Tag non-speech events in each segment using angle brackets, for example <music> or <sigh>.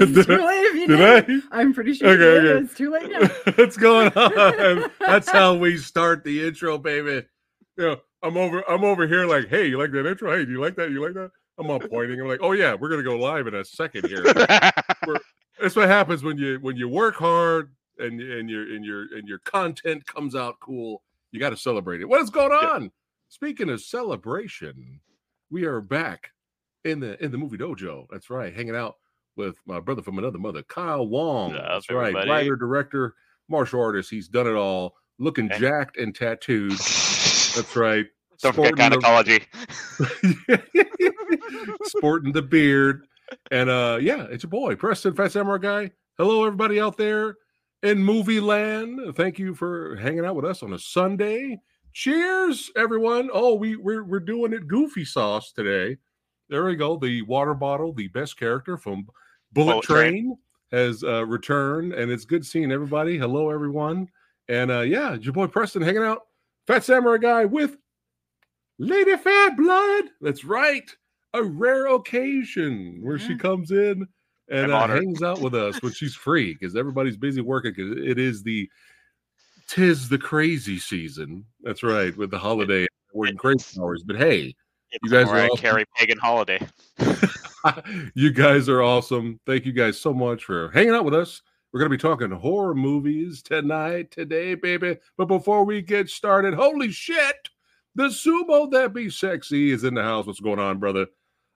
<laughs> it's too late if you Did did. I? I'm pretty sure Okay, you okay. it's too late now. <laughs> What's going on? <laughs> That's how we start the intro, baby. You know, I'm over. I'm over here like, hey, you like that intro? Hey, do you like that? You like that? I'm all pointing. I'm like, oh yeah, we're gonna go live in a second here. That's what happens when you when you work hard and and your and your and your content comes out cool. You got to celebrate it. What is going on? Speaking of celebration, we are back in the in the movie dojo. That's right, hanging out with my brother from another mother, Kyle Wong. Up, That's right, everybody? writer, director, martial artist. He's done it all. Looking Okay. jacked and tattooed. That's right. <laughs> Don't forget Sporting the- <laughs> sporting the beard. And uh yeah, it's your boy, Preston Phat Samurai Guy. Hello, everybody out there in movie land. Thank you for hanging out with us on a Sunday. Cheers, everyone. Oh, we we're we're doing it goofy sauce today. There we go. The water bottle, the best character from Bullet, Bullet Train, Train. has uh returned, and it's good seeing everybody. Hello, everyone. And uh yeah, it's your boy Preston hanging out, Phat Samurai Guy with Lady Phatblood. That's right. A rare occasion where she comes in and uh, hangs out with us when she's free <laughs> because everybody's busy working because it is the tis the crazy season. That's right, with the holiday working crazy hours. But hey, You guys are. Carey pagan holiday. <laughs> <laughs> you guys are awesome. Thank you guys so much for hanging out with us. We're going to be talking horror movies tonight, today, baby. But before we get started, holy shit, the sumo that be sexy is in the house. What's going on, brother?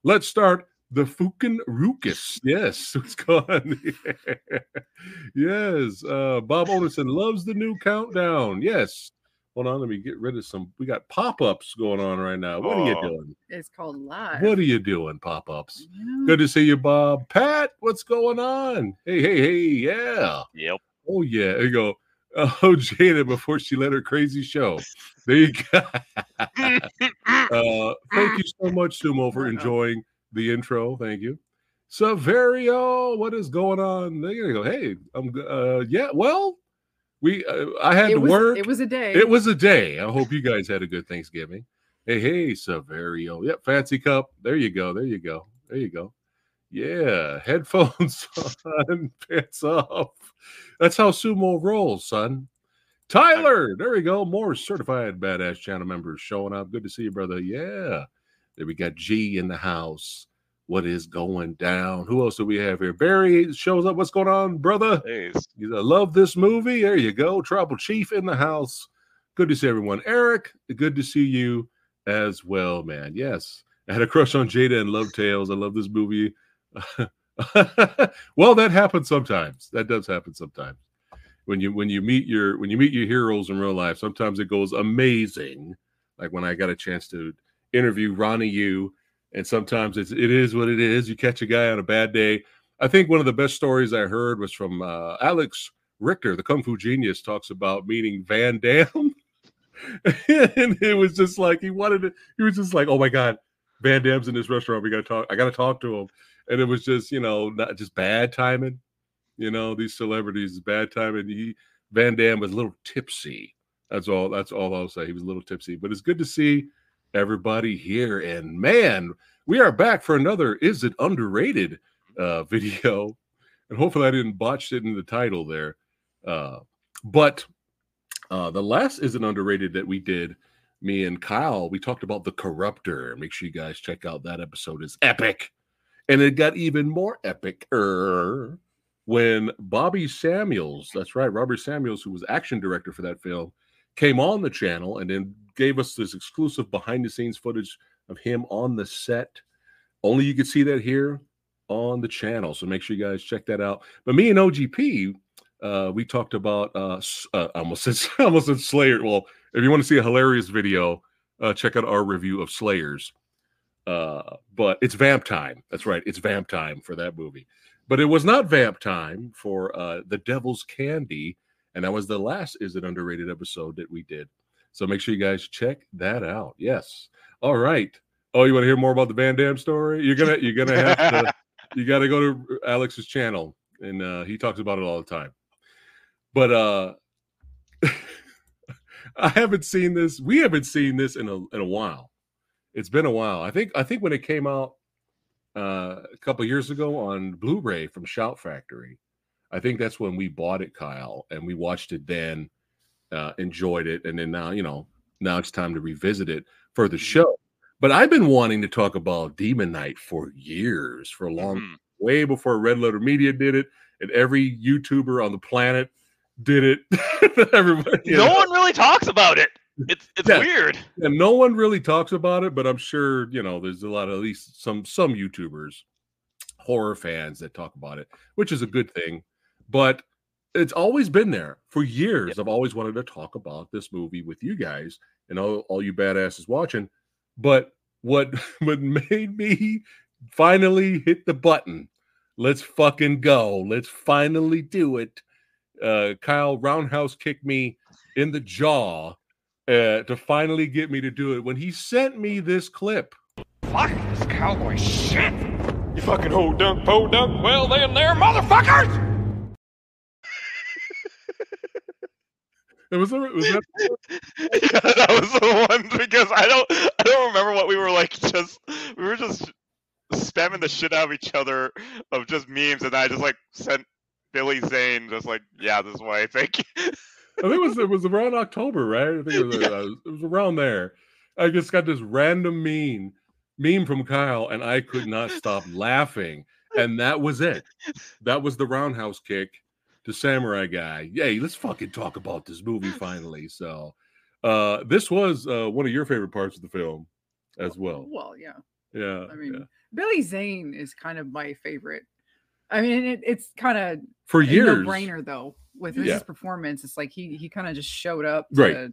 Let's start the Fukin Rukus. Yes, <laughs> what's going on? <laughs> yes, uh, Bob Oderson loves the new countdown. Yes. Hold on, let me get rid of some. We got pop ups going on right now. What are you Oh. doing? It's called live. What are you doing, pop ups? Yeah. Good to see you, Bob. Pat, what's going on? Hey, hey, hey, yeah. Yep. Oh, yeah. There you go. <laughs> Oh, Jada, before she let her crazy show. There you go. <laughs> uh, thank you so much, Sumo, for enjoying the intro. Thank you. Saverio, what is going on? There you go. Hey, I'm uh yeah, well, we uh, I had it to was, work. It was a day. It was a day. I hope you guys had a good Thanksgiving. Hey, hey, Saverio. Yep, fancy cup. There you go. There you go. There you go. Yeah, <laughs> headphones on, pants off. That's how sumo rolls, son. Tyler, there we go. More certified badass channel members showing up. Good to see you, brother. Yeah. There we got G in the house. What is going down? Who else do we have here? Barry shows up. What's going on, brother? Hey, I love this movie. There you go. Tribal Chief in the house. Good to see everyone. Eric, good to see you as well, man. Yes. I had a crush on Jada and Love Tales. I love this movie. <laughs> well, that happens sometimes. That does happen sometimes. When you when you meet your when you meet your heroes in real life, sometimes it goes amazing. Like when I got a chance to interview Ronnie Yu, and sometimes it's it is what it is. You catch a guy on a bad day. I think one of the best stories I heard was from uh, Alex Richter, the Kung Fu genius, talks about meeting Van Damme. <laughs> and it was just like he wanted to, he was just like, Oh my god, Van Damme's in this restaurant. We gotta talk, I gotta talk to him. And it was just, you know, not just bad timing. You know, these celebrities, bad timing. He Van Damme was a little tipsy. That's all, that's all I'll say. He was a little tipsy, but it's good to see everybody here. And man, we are back for another Is It Underrated uh video. And hopefully I didn't botch it in the title there. Uh but uh the last Is It Underrated that we did, me and Kyle, we talked about the corruptor. Make sure you guys check out that episode. It's epic. And it got even more epic when Bobby Samuels, that's right, Robert Samuels, who was action director for that film, came on the channel and then gave us this exclusive behind the scenes footage of him on the set. Only you could see that here on the channel. So make sure you guys check that out. But me and OGP, uh, we talked about uh, uh almost <laughs> said almost said Slayer. Well, if you want to see a hilarious video, uh, check out our review of Slayers. Uh, but it's vamp time. That's right, it's vamp time for that movie. But it was not vamp time for uh the Devil's Candy, and that was the last Is It Underrated episode that we did. So make sure you guys check that out. Yes. All right. Oh, you want to hear more about the Van Damme story? You're gonna you're gonna have to <laughs> you got to go to Alex's channel, and uh, he talks about it all the time. But uh, <laughs> I haven't seen this. We haven't seen this in a in a while. It's been a while. I think I think when it came out, uh, a couple years ago on Blu-ray from Shout Factory. I think that's when we bought it, Kyle, and we watched it then, uh, enjoyed it, and then now you know now it's time to revisit it for the show. But I've been wanting to talk about Demon Knight for years, for a long, Mhm. way before Red Letter Media did it, and every YouTuber on the planet did it. <laughs> Everybody, No know. one really talks about it. It's it's Yeah. weird. and no one really talks about it, but I'm sure you know there's a lot of at least some some YouTubers, horror fans that talk about it, which is a good thing. But it's always been there for years. Yep. I've always wanted to talk about this movie with you guys and all, all you badasses watching. But what <laughs> what made me finally hit the button? Let's fucking go. Let's finally do it. Uh, Kyle Roundhouse kicked me in the jaw uh, to finally get me to do it when he sent me this clip. Fuck this cowboy shit! You fucking ho dunk, po dunk, well then there, motherfuckers! It was, was that <laughs> yeah, that was the one because I don't I don't remember what we were like just we were just spamming the shit out of each other of just memes and I just like sent Billy Zane just like yeah this is what I think I think it was it <laughs> was around October, right? I think it was, uh, it was around there. I just got this random meme meme from Kyle, and I could not stop laughing. And that was it. That was the roundhouse kick to Samurai Guy. Yay, let's fucking talk about this movie finally. So uh this was uh one of your favorite parts of the film as well. Well, yeah. Yeah. I mean, yeah. Billy Zane is kind of my favorite. I mean, it, it's kind of for a years. no-brainer though with his Yeah. performance. It's like he he kind of just showed up. Right.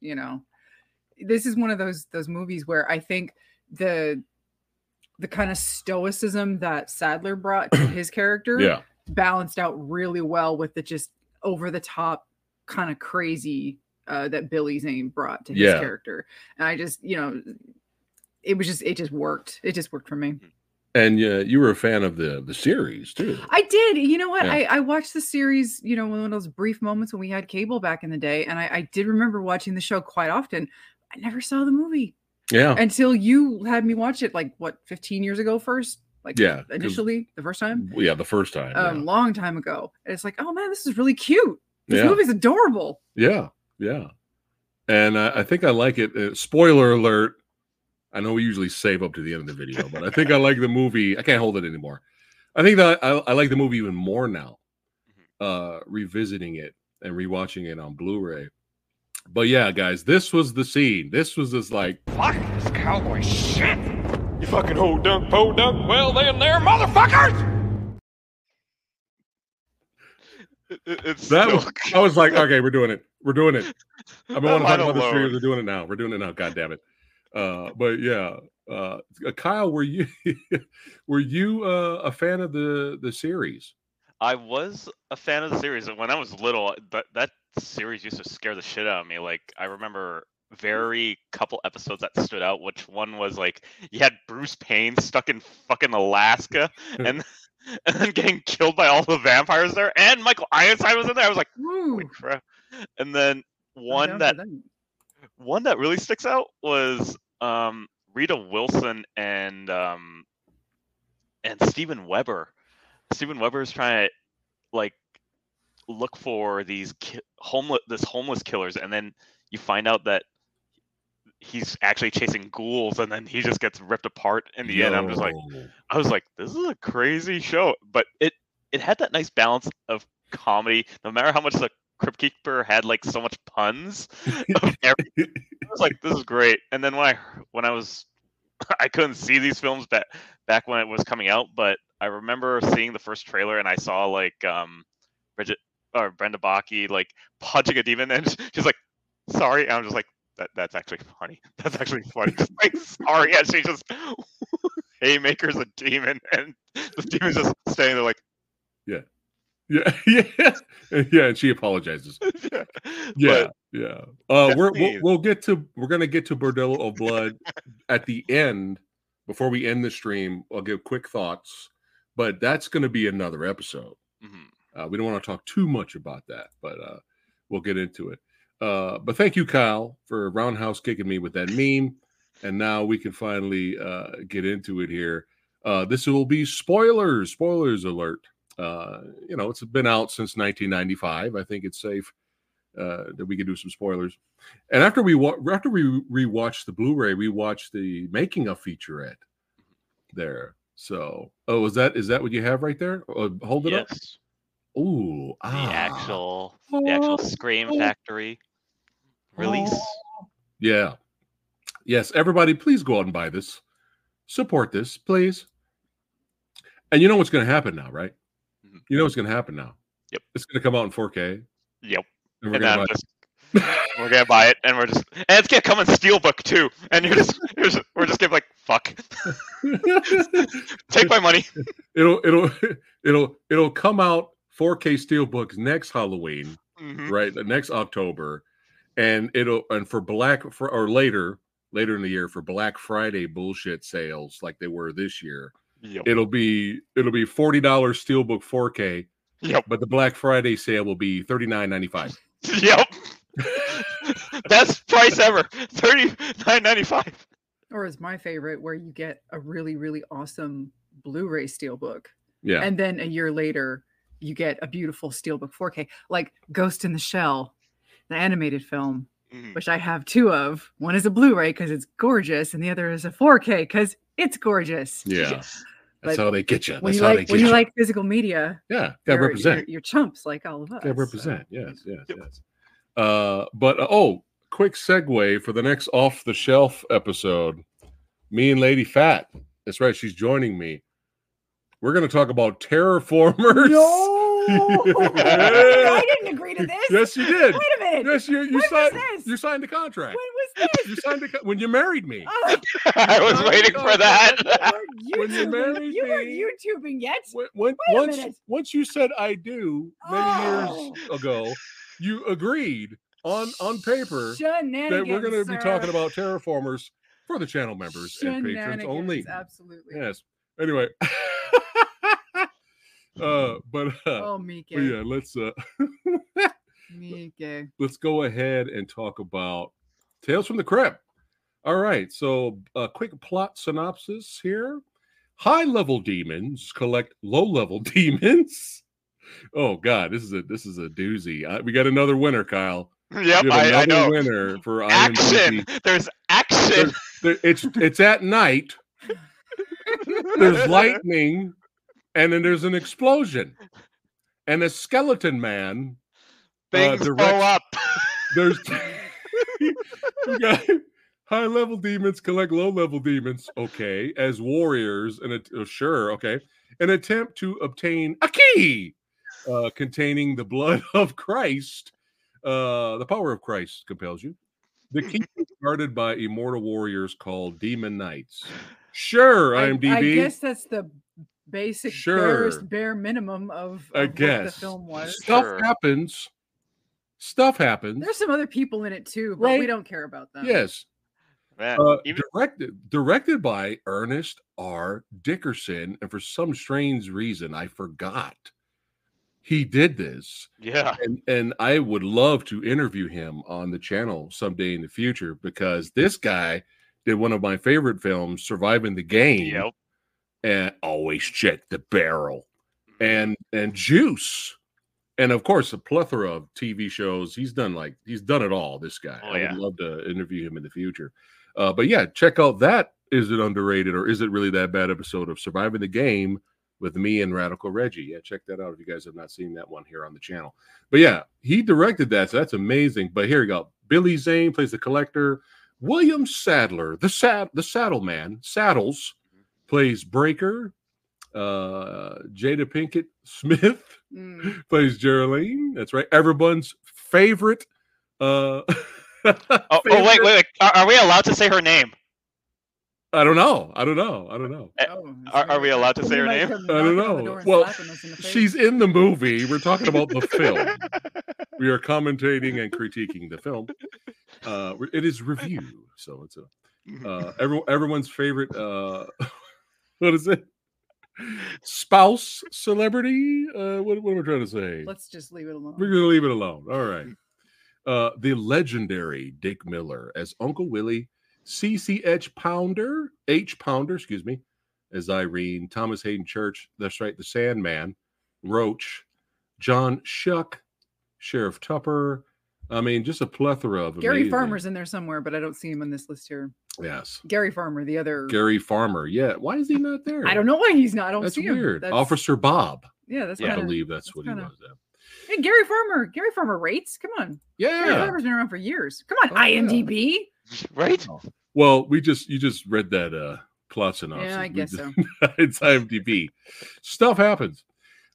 You know, this is one of those those movies where I think the the kind of stoicism that Sadler brought to <clears throat> his character Yeah. Balanced out really well with the just over the top kind of crazy uh, that Billy Zane brought to his Yeah. character. And I just, you know, it was just it just worked. It just worked for me. And uh, you were a fan of the the series too. I did. You know what? Yeah. I, I watched the series, you know, one of those brief moments when we had cable back in the day. And I, I did remember watching the show quite often. I never saw the movie Yeah. until you had me watch it like what, 15 years ago first? Like Yeah, 'cause- initially the first time? yeah, the first time. Um, long time ago. And it's like, oh man, this is really cute. This Yeah. movie's adorable. Yeah, yeah. And I, I think I like it. Uh, spoiler alert. I know we usually save up to the end of the video, but I think I like the movie. I can't hold it anymore. I think that I, I like the movie even more now, uh, revisiting it and rewatching it on Blu-ray. But yeah, guys, this was the scene. This was just like, Fuck this cowboy shit! You fucking ho dunk, po dunk, well then there, motherfuckers! It- it- it's that still- was, I was like, okay, we're doing it. We're doing it. I've been wanting to talk about this series. load. We're doing it now. We're doing it now. God damn it. Uh, but yeah, uh, Kyle, were you <laughs> were you uh, a fan of the the series? I was a fan of the series, and when I was little, that that series used to scare the shit out of me. Like I remember very couple episodes that stood out. Which one was like you had Bruce Payne stuck in fucking Alaska, <laughs> and <laughs> and then getting killed by all the vampires there, and Michael Ironside was in there. I was like, Ooh, holy crap! And then one that that. one that really sticks out was um, Rita Wilson and um, and Steven Weber. Steven Weber is trying to like look for these ki- homeless this homeless killers, and then you find out that he's actually chasing ghouls, and then he just gets ripped apart in the end. I'm just like, I was like, this is a crazy show, but it it had that nice balance of comedy. No matter how much the Crypt Keeper had like so much puns, <laughs> I was like, this is great. And then when I when I was <laughs> I couldn't see these films back back when it was coming out, but I remember seeing the first trailer and I saw like um Bridget or Brenda Bakke like punching a demon and <laughs> she's like, sorry. And I'm just like, that that's actually funny. <laughs> That's actually funny. <laughs> Just like sorry, and she just <laughs> haymakers a demon and the demon's just standing there like yeah, yeah, yeah, yeah, and she apologizes. yeah. Yeah, yeah. Uh, we're, we'll, we'll get to we're gonna get to Bordello of Blood at the end before we end the stream. I'll give quick thoughts, but that's gonna be another episode. mhm. Uh, we don't want to talk too much about that, but uh, we'll get into it. Uh, but thank you, Kyle, for roundhouse kicking me with that meme, and now we can finally uh, get into it here. Uh, this will be spoilers. Spoilers alert. Uh, you know, it's been out since 1995. I think it's safe uh, that we can do some spoilers. And after we wa- after we rewatched the Blu-ray, we watched the making of featurette there. So, oh, is that is that what you have right there? Hold it up. yes. Ooh, The ah. actual the actual Scream Factory release. Yeah. Yes, everybody, please go out and buy this. Support this, please. And you know what's going to happen now, right? Mhm. You know what's going to happen now. Yep. It's going to come out in 4K. Yep. And we're going to just we're gonna buy it, and we're just and it's gonna come in steelbook too. And you're just, you're just we're just gonna be like fuck, <laughs> take my money. it'll it'll it'll it'll come out 4K steelbooks next Halloween, Mhm. right? The next October, and it'll and for Black for or later later in the year for Black Friday bullshit sales like they were this year. Yep. It'll be it'll be forty dollars steelbook 4K, Yep. but the Black Friday sale will be thirty nine ninety five. Yep. <laughs> Best price ever. Thirty nine ninety five. Or is my favorite where you get a really, really awesome Blu-ray steelbook. Yeah, And then a year later, you get a beautiful steelbook 4K, like Ghost in the Shell, the animated film, Mm-hmm. which I have two of. One is a Blu-ray because it's gorgeous, and the other is a 4K because it's gorgeous. yeah. Yes. That's But how they get you. When That's you how they like get when you you. like physical media, yeah, gotta you're, represent. You're, you're chumps like all of us. Gotta so- represent. Yes, yes, Yep. yes. Uh, but uh, oh, quick segue for the next off the shelf episode. Me and Lady Phat. That's right. She's joining me. We're going to talk about terraformers. No, Yeah. I didn't agree to this. Yes, you did. Wait a minute. Yes, you you signed. You signed the contract. When was this? You signed the co- when you married me. Oh, <laughs> I was waiting for that. you <laughs> When you weren't married YouTubing. You weren't YouTubing yet. When, when, Wait a once minute. once you said I do many Oh. years ago, you agreed on on paper that we're going to be talking about terraformers for the channel members and patrons only. Absolutely. Yes. Anyway. <laughs> uh, but uh, Oh, Mike. but yeah, let's uh, <laughs> Mike. let's go ahead and talk about Tales from the Crypt. All right, so a quick plot synopsis here. High level demons collect low level <laughs> demons. Oh God, this is a this is a doozy. Uh, we got another winner, Kyle. Yep, I, I another know. winner for Action. IMDb. There's action. There- It's it's at night. <laughs> There's lightning, and then there's an explosion, and a skeleton man. Things direct- blow up. There's <laughs> <laughs> we got high level demons collect low level demons. Okay, as warriors, and oh, sure, okay, an attempt to obtain a key uh, containing the blood <laughs> of Christ. Uh, the power of Christ compels you. The key is guarded by immortal warriors called demon knights. Sure, I, IMDb. I guess that's the basic, Sure. barest, bare minimum of, I of what the film was. Stuff Sure. happens. Stuff happens. There's some other people in it too, but Right. we don't care about them. Yes. Man, Uh, even directed directed by Ernest R. Dickerson, and for some strange reason, I forgot he did this. yeah. And and I would love to interview him on the channel someday in the future because this guy did one of my favorite films, Surviving the Game, Yep. And always check the barrel, and and Juice, and of course a plethora of TV shows. He's done like he's done it all. This guy, Oh, I yeah. would love to interview him in the future. Uh, but yeah, check out that. Is it underrated or is it really that bad episode of Surviving the Game with me and Radical Reggie? Yeah, check that out if you guys have not seen that one here on the channel. But yeah, he directed that, so that's amazing. But here we go. Billy Zane plays the collector. William Sadler, the sad the saddle man, Saddles, plays Breaker. Uh Jada Pinkett Smith <laughs> Mm. plays Geraldine. That's right. Everyone's favorite. Uh <laughs> Oh, oh wait, wait, wait. Are, are we allowed to say her name? I don't know. I don't know. I don't know. Eh, Oh, are- are we allowed to say her name? I don't knocking on the know. Well, in. She's in the movie. We're talking about the <laughs> film. We are commentating and critiquing the film. Uh, it is review, so it's a uh, every, everyone's favorite. Uh, what is it? Spouse celebrity. Uh, what, what am I trying to say? Let's just leave it alone. We're gonna leave it alone. All right. Uh, the legendary Dick Miller as Uncle Willie, CCH Pounder, H Pounder, excuse me, as Irene, Thomas Hayden Church, that's right, the Sandman, Roach, John Schuck, Sheriff Tupper. I mean, just a plethora of Gary amazing- Farmer's in there somewhere, but I don't see him on this list here. Yes, Gary Farmer, the other. Gary Farmer. Yeah, why is he not there? I don't know why he's not. I don't That's see him. weird. That's, Officer Bob, Yeah, that's Yeah. I kind of. believe that's, that's what kinda- he was. Yeah. Hey, Gary Farmer. Gary Farmer rates. Come on. Yeah. Gary Yeah. Farmer's been around for years. Come on, Oh, yeah. IMDb. <laughs> Right? Well, we just you just read that uh plot synopsis. Yeah, I guess just- so. <laughs> it's IMDb. Stuff happens.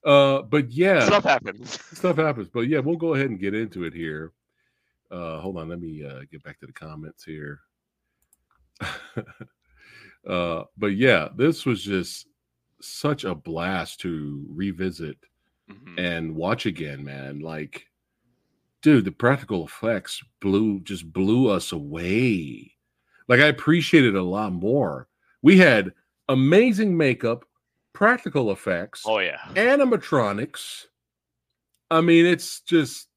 Uh, but yeah, Stuff happens. stuff happens. But yeah, we'll go ahead and get into it here. Uh, hold on, let me uh, get back to the comments here. <laughs> uh, but yeah, this was just such a blast to revisit Mhm. and watch again, man. Like, dude, the practical effects blew just blew us away. Like, I appreciated it a lot more. We had amazing makeup, practical effects, Oh yeah. animatronics. I mean, it's just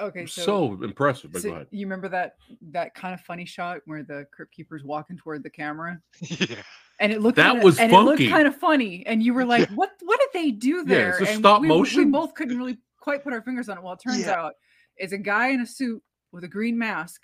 Okay, so, so, impressive. But so you remember that that kind of funny shot where the crypt keeper's walking toward the camera, <laughs> yeah. and it looked That kinda, was and it looked kind of funny, and you were <laughs> like, "What? What did they do Yeah, there?" it's a and stop we, we- We both couldn't really quite put our fingers on it. Well, it turns Yeah. out it's a guy in a suit with a green mask,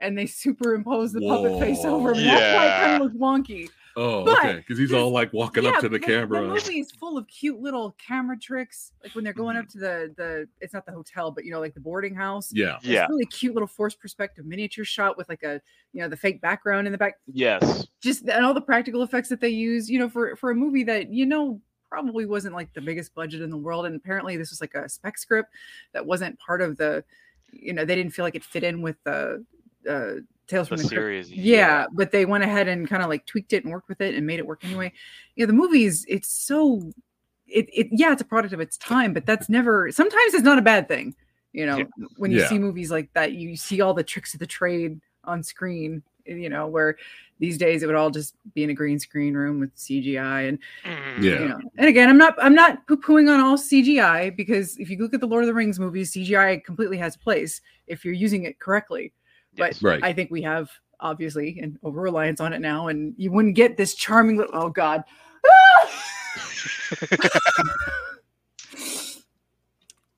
and they <laughs> superimpose the puppet face over him. and That's why it kind of looked wonky. Oh, but okay. Because he's all like walking up to the, camera. The movie is full of cute little camera tricks, like when they're going Mm-hmm. up to the the. It's not the hotel, but you know, like the boarding house. Yeah. It's Yeah. really cute little forced perspective miniature shot with like a you know the fake background in the back. Yes. Just and all the practical effects that they use. You know, for for a movie that you know probably wasn't like the biggest budget in the world, and apparently this was like a spec script that wasn't part of the. You know, they didn't feel like it fit in with the. Uh, Tales The from the Crypt series. yeah, but they went ahead and kind of like tweaked it and worked with it and made it work anyway. Yeah, the movies, it's so it, it yeah, it's a product of its time, but that's never sometimes it's not a bad thing. You know, Yeah. when you Yeah. see movies like that, you see all the tricks of the trade on screen, you know, where these days it would all just be in a green screen room with CGI and Mm. Yeah. you know and again i'm not i'm not poo-pooing on all cgi because if you look at the lord of the rings movies cgi completely has a place if you're using it correctly but Right. I think we have obviously an over reliance on it now, and you wouldn't get this charming little. Oh God. <laughs>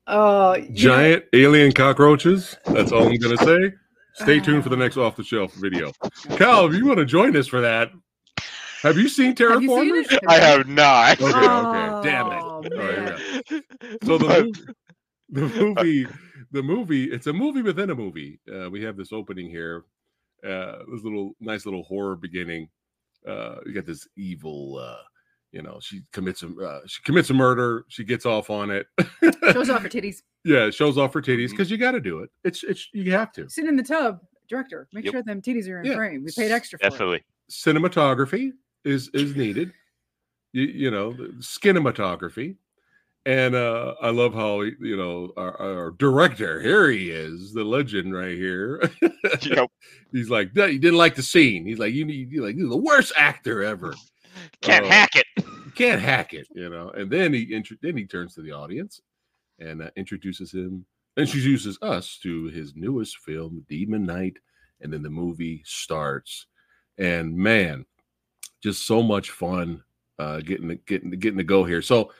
uh, you know, Giant alien cockroaches. That's all I'm gonna say. Stay tuned for the next off the shelf video. Cal, if you want to join us for that, have you seen have you seen Terraformers? I have not. Okay, okay. Damn it. Oh, All right, yeah. So the But- movie, the movie, the movie, it's a movie within a movie. Uh, we have this opening here, uh, this little nice little horror beginning. Uh, you got this evil, uh, you know, she commits a uh, she commits a murder. She gets off on it. Shows off her <laughs> titties. yeah, shows off her titties because you got to do it. It's it's you have to. Sit in the tub, director. Make Yep. sure them titties are in Yeah. frame. We paid extra for it. Definitely. cinematography is is needed. You, you know, the cinematography. And uh I love how you know our, our director here he is the legend right here. Yep. <laughs> He's like "No, you didn't like the scene. He's like you need you like you're the worst actor ever. Can't Oh. hack it. Can't hack it, you know. And then he intro- then he turns to the audience and uh, introduces him introduces us to his newest film Demon Knight, and then the movie starts and man just so much fun uh getting to, getting to, getting to go here so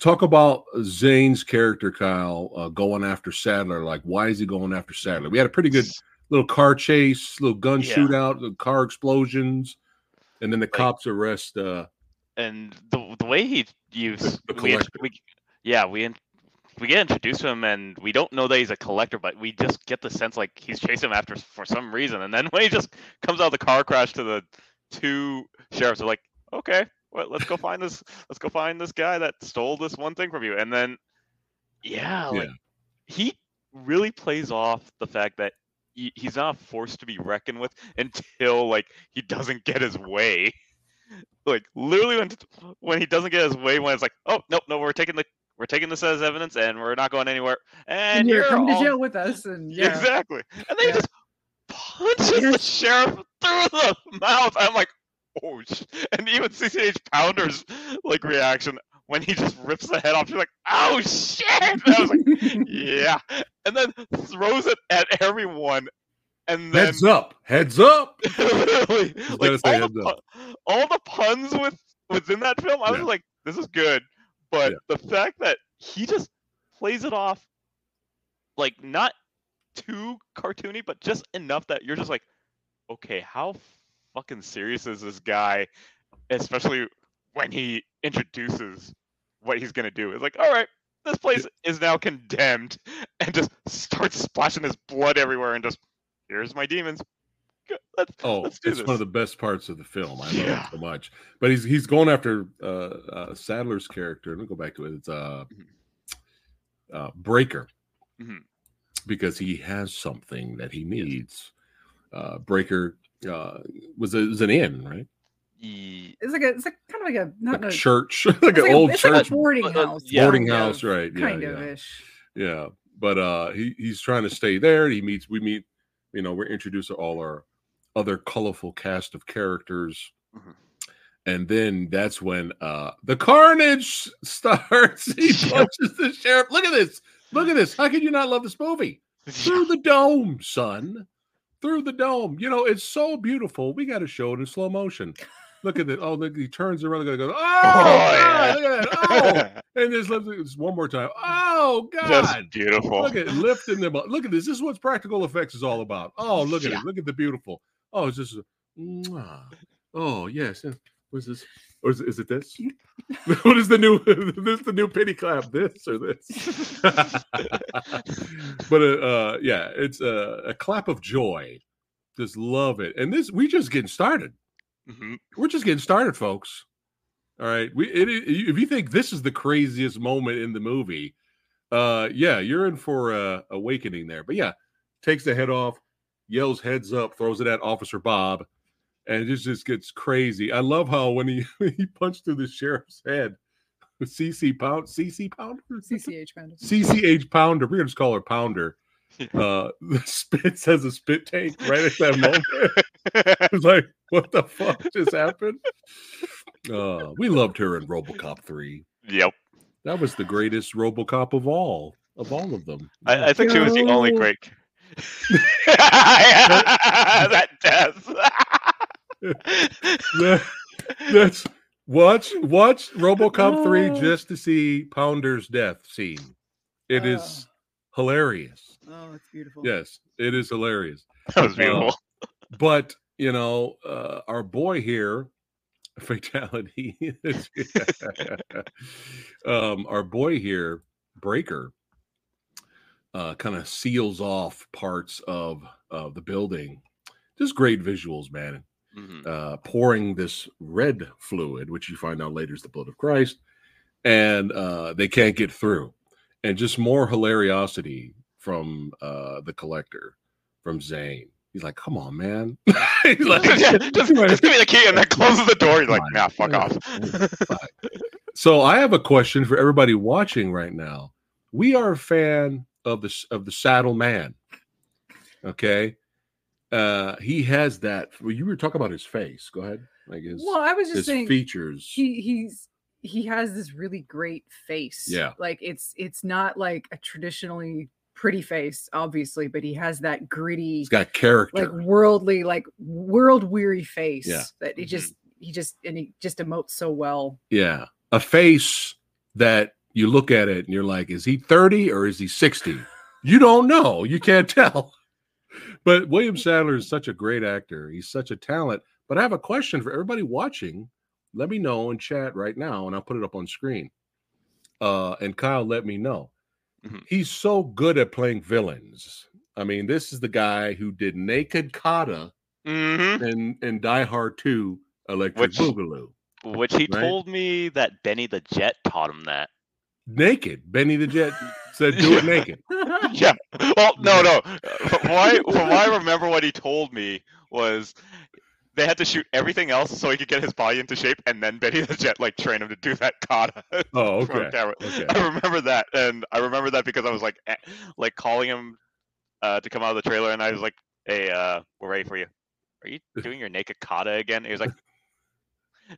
talk about zane's character kyle uh, going after sadler. Like why is he going after sadler? We had a pretty good little car chase little gun Yeah. shootout the car explosions and then the cops arrest uh and the the way he used the we, we yeah we we get introduced to him and we don't know that he's a collector but we just get the sense like he's chasing him after for some reason. And then <laughs> when he just comes out of the car crash to the two sheriffs are like okay well, let's go find this let's go find this guy that stole this one thing from you. And then yeah like Yeah. he really plays off the fact that he, he's not forced to be reckoned with until like he doesn't get his way. Like literally when when he doesn't get his way when it's like oh nope no we're taking the we're taking this as evidence and we're not going anywhere. And, And you're you're coming to jail with us, and yeah, exactly. And then he Yeah. just punches the sheriff through the mouth. I'm like oh <laughs> and even cch pounder's like reaction when he just rips the head off she's like oh shit and i was like <laughs> yeah and then throws it at everyone and then heads up heads up <laughs> literally like all heads the, up. all the puns with was in that film, I was Yeah. like, this is good. But Yeah. the fact that he just plays it off like not too cartoony, but just enough that you're just like, okay, how fucking serious is this guy? Especially when he introduces what he's gonna do. It's like, all right, this place is now condemned, <laughs> and just starts splashing his blood everywhere, and just here's my demons. Let's, Oh, let's do it's this. one of the best parts of the film. I love Yeah. it so much. But he's he's going after uh, uh Sadler's character. Let me go back to it. It's uh, Mhm. uh Breaker Mhm. because he has something that he needs. Uh Breaker uh was a, was an inn, right? It's like a, it's like kind of like a not Like a a church, <laughs> like it's an like a- old it's like a church boarding Uh, house, yeah. boarding kind house, right? Yeah, kind yeah. of ish. Yeah, but uh, he he's trying to stay there. He meets. We meet. You know, we're introduced to all our other colorful cast of characters, Mhm. and then that's when uh the carnage <laughs> starts. He Yep. punches the sheriff. Look at this. Look at this. How can you not love this movie? <laughs> Through the dome, son. Through the dome. You know, it's so beautiful. We got to show it in slow motion. Look at it. Oh, look, he turns around and goes, Oh, oh yeah. God, look at that. Oh, <laughs> and just lift it just one more time. Oh, God. Just beautiful. Look at it, lifting them up. Look at this. This is what practical effects is all about. Oh, look at Yeah. it. Look at the beautiful. Oh, it's just. Oh, yes. What's this? Or is, it- is it this? <laughs> what is the new? <laughs> this the new pity clap? This or this? <laughs> but uh, uh, yeah, it's a, a clap of joy. Just love it. And this, we just getting started. Mhm. We're just getting started, folks. All right. We it, it- if you think this is the craziest moment in the movie, uh, yeah, you're in for a awakening there. But yeah, takes the head off, yells heads up, throws it at Officer Bob, and it just, just gets crazy. I love how when he <laughs> he punched through the sheriff's head, CC Pound, CC Pounder, CCH band. CCH Pounder. We're gonna just call her Pounder. <laughs> Uh, <laughs> the spit says a spit tank right at that moment. It's like, what the fuck just happened? Uh, we loved her in RoboCop three. yep. That was the greatest RoboCop of all of all of them. I, I think she was the only Yo. great. that death. That- that's watch watch RoboCop three just to see Pounder's death scene. It is hilarious. Oh, it's beautiful. Yes, it is hilarious. <laughs> that was beautiful. but you know, uh, our boy here, fatality. <laughs> um, our boy here, Breaker, uh, kind of seals off parts of of the building. Just great visuals, man. Mhm. Uh, pouring this red fluid, which you find out later is the blood of Christ, and uh, they can't get through. And just more hilariosity from uh, the collector, from Zane. He's like, "Come on, man!" <laughs> He's like, Yeah, just, <laughs> just give me the key and then closes the door. He's like, nah, fuck off. <laughs> So I have a question for everybody watching right now. We are a fan of the of the Saddle Man. Okay, uh, he has that. Well, you were talking about his face. Go ahead. Like his Well, I was just his saying features. he he's he has this really great face. Yeah. Like it's it's not like a traditionally pretty face, obviously, but he has that gritty, He's got character. like worldly, like world weary face Yeah. that he Mhm. just he just and he just emotes so well. yeah, a face that you look at it and you're like, is he 30 or is he 60? You don't know. You can't tell. But William Sadler is such a great actor. He's such a talent. But I have a question for everybody watching. Let me know in chat right now, and I'll put it up on screen. Uh, and Kyle, let me know. Mhm. He's so good at playing villains. I mean, this is the guy who did Naked Kata hmm and and Die Hard 2 Electric Which- Boogaloo. Which he Right. told me that Benny the Jet taught him that. Naked. Benny the Jet said, "Do it naked." <laughs> yeah. Well, no, no. Why? what, I, from what I remember, what he told me was they had to shoot everything else so he could get his body into shape, and then Benny the Jet like train him to do that kata. <laughs> Oh, okay. Okay. I remember that, and I remember that because I was like, eh, like calling him uh, to come out of the trailer, and I was like, "Hey, uh, we're ready for you. Are you doing your naked kata again?" he was like,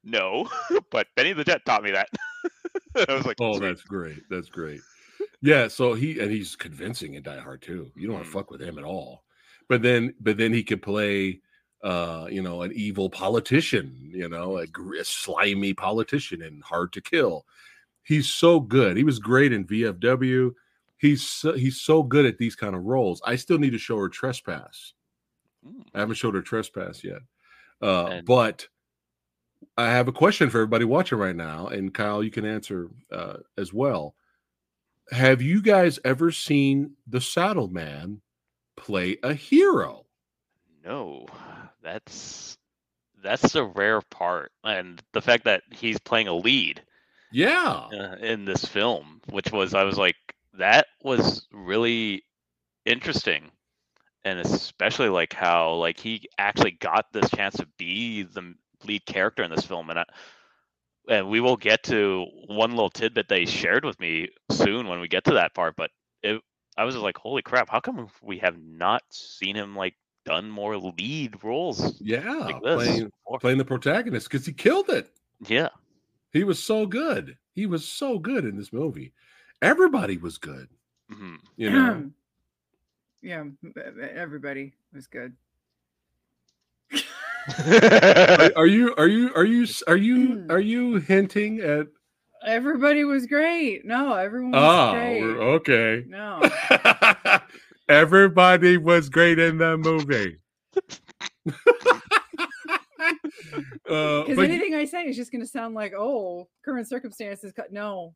"No, <laughs> but Benny the Jet taught me that." <laughs> I was like, Oh, "Sweet." that's great. That's great. Yeah, so he and he's convincing in Die Hard too. You don't want Mm. to fuck with him at all. But then but then he could play uh, you know, an evil politician, you know, a, a slimy politician and hard to kill. He's so good. He was great in VFW. He's so, he's so good at these kind of roles. I still need to show her Trespass. Mm. I haven't showed her Trespass yet. Uh, And- but I have a question for everybody watching right now, and Kyle, you can answer uh, as well. Have you guys ever seen the Saddle Man play a hero? No, that's that's a rare part, and the fact that he's playing a lead Yeah. uh, in this film, which was I was like, that was really interesting, and especially like how like he actually got this chance to be the lead character in this film, and I, and we will get to one little tidbit they shared with me soon when we get to that part, but it. I was just like, "Holy crap! How come we have not seen him like done more lead roles Yeah. like this?" Playing, before?" playing the protagonist because he killed it. Yeah, He was so good. He was so good in this movie. Everybody was good. mhm. You know, <clears throat> yeah, m- everybody was good. Are, are you are you are you are you Hmm. are you hinting at Everybody was great. No, everyone was ah great. okay No, <laughs> everybody was great in the movie <laughs> uh, because but anything I say is just going to sound like, oh, current circumstances. No,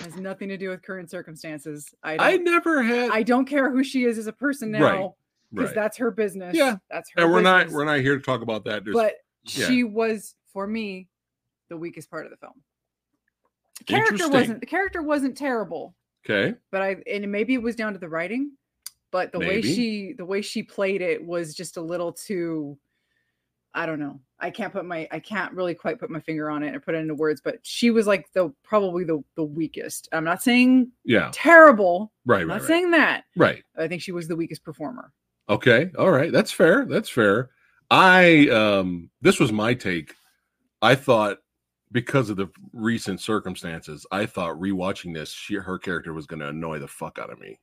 has nothing to do with current circumstances. I don't. I never had I don't care who she is as a person Right, now because right. that's her business. Yeah, that's her. and we're not we're not here to talk about that There's, But yeah. she was for me the weakest part of the film. The character wasn't the character wasn't terrible, okay but I and maybe it was down to the writing, but the way she the way she played it was just a little too I don't know. I can't put my I can't really quite put my finger on it and put it into words, but she was like the probably the the weakest. I'm not saying yeah terrible. right I'm right not right. saying that. right I think she was the weakest performer. Okay. All right. That's fair. That's fair. I um this was my take. I thought because of the recent circumstances, I thought rewatching this, she, her character was going to annoy the fuck out of me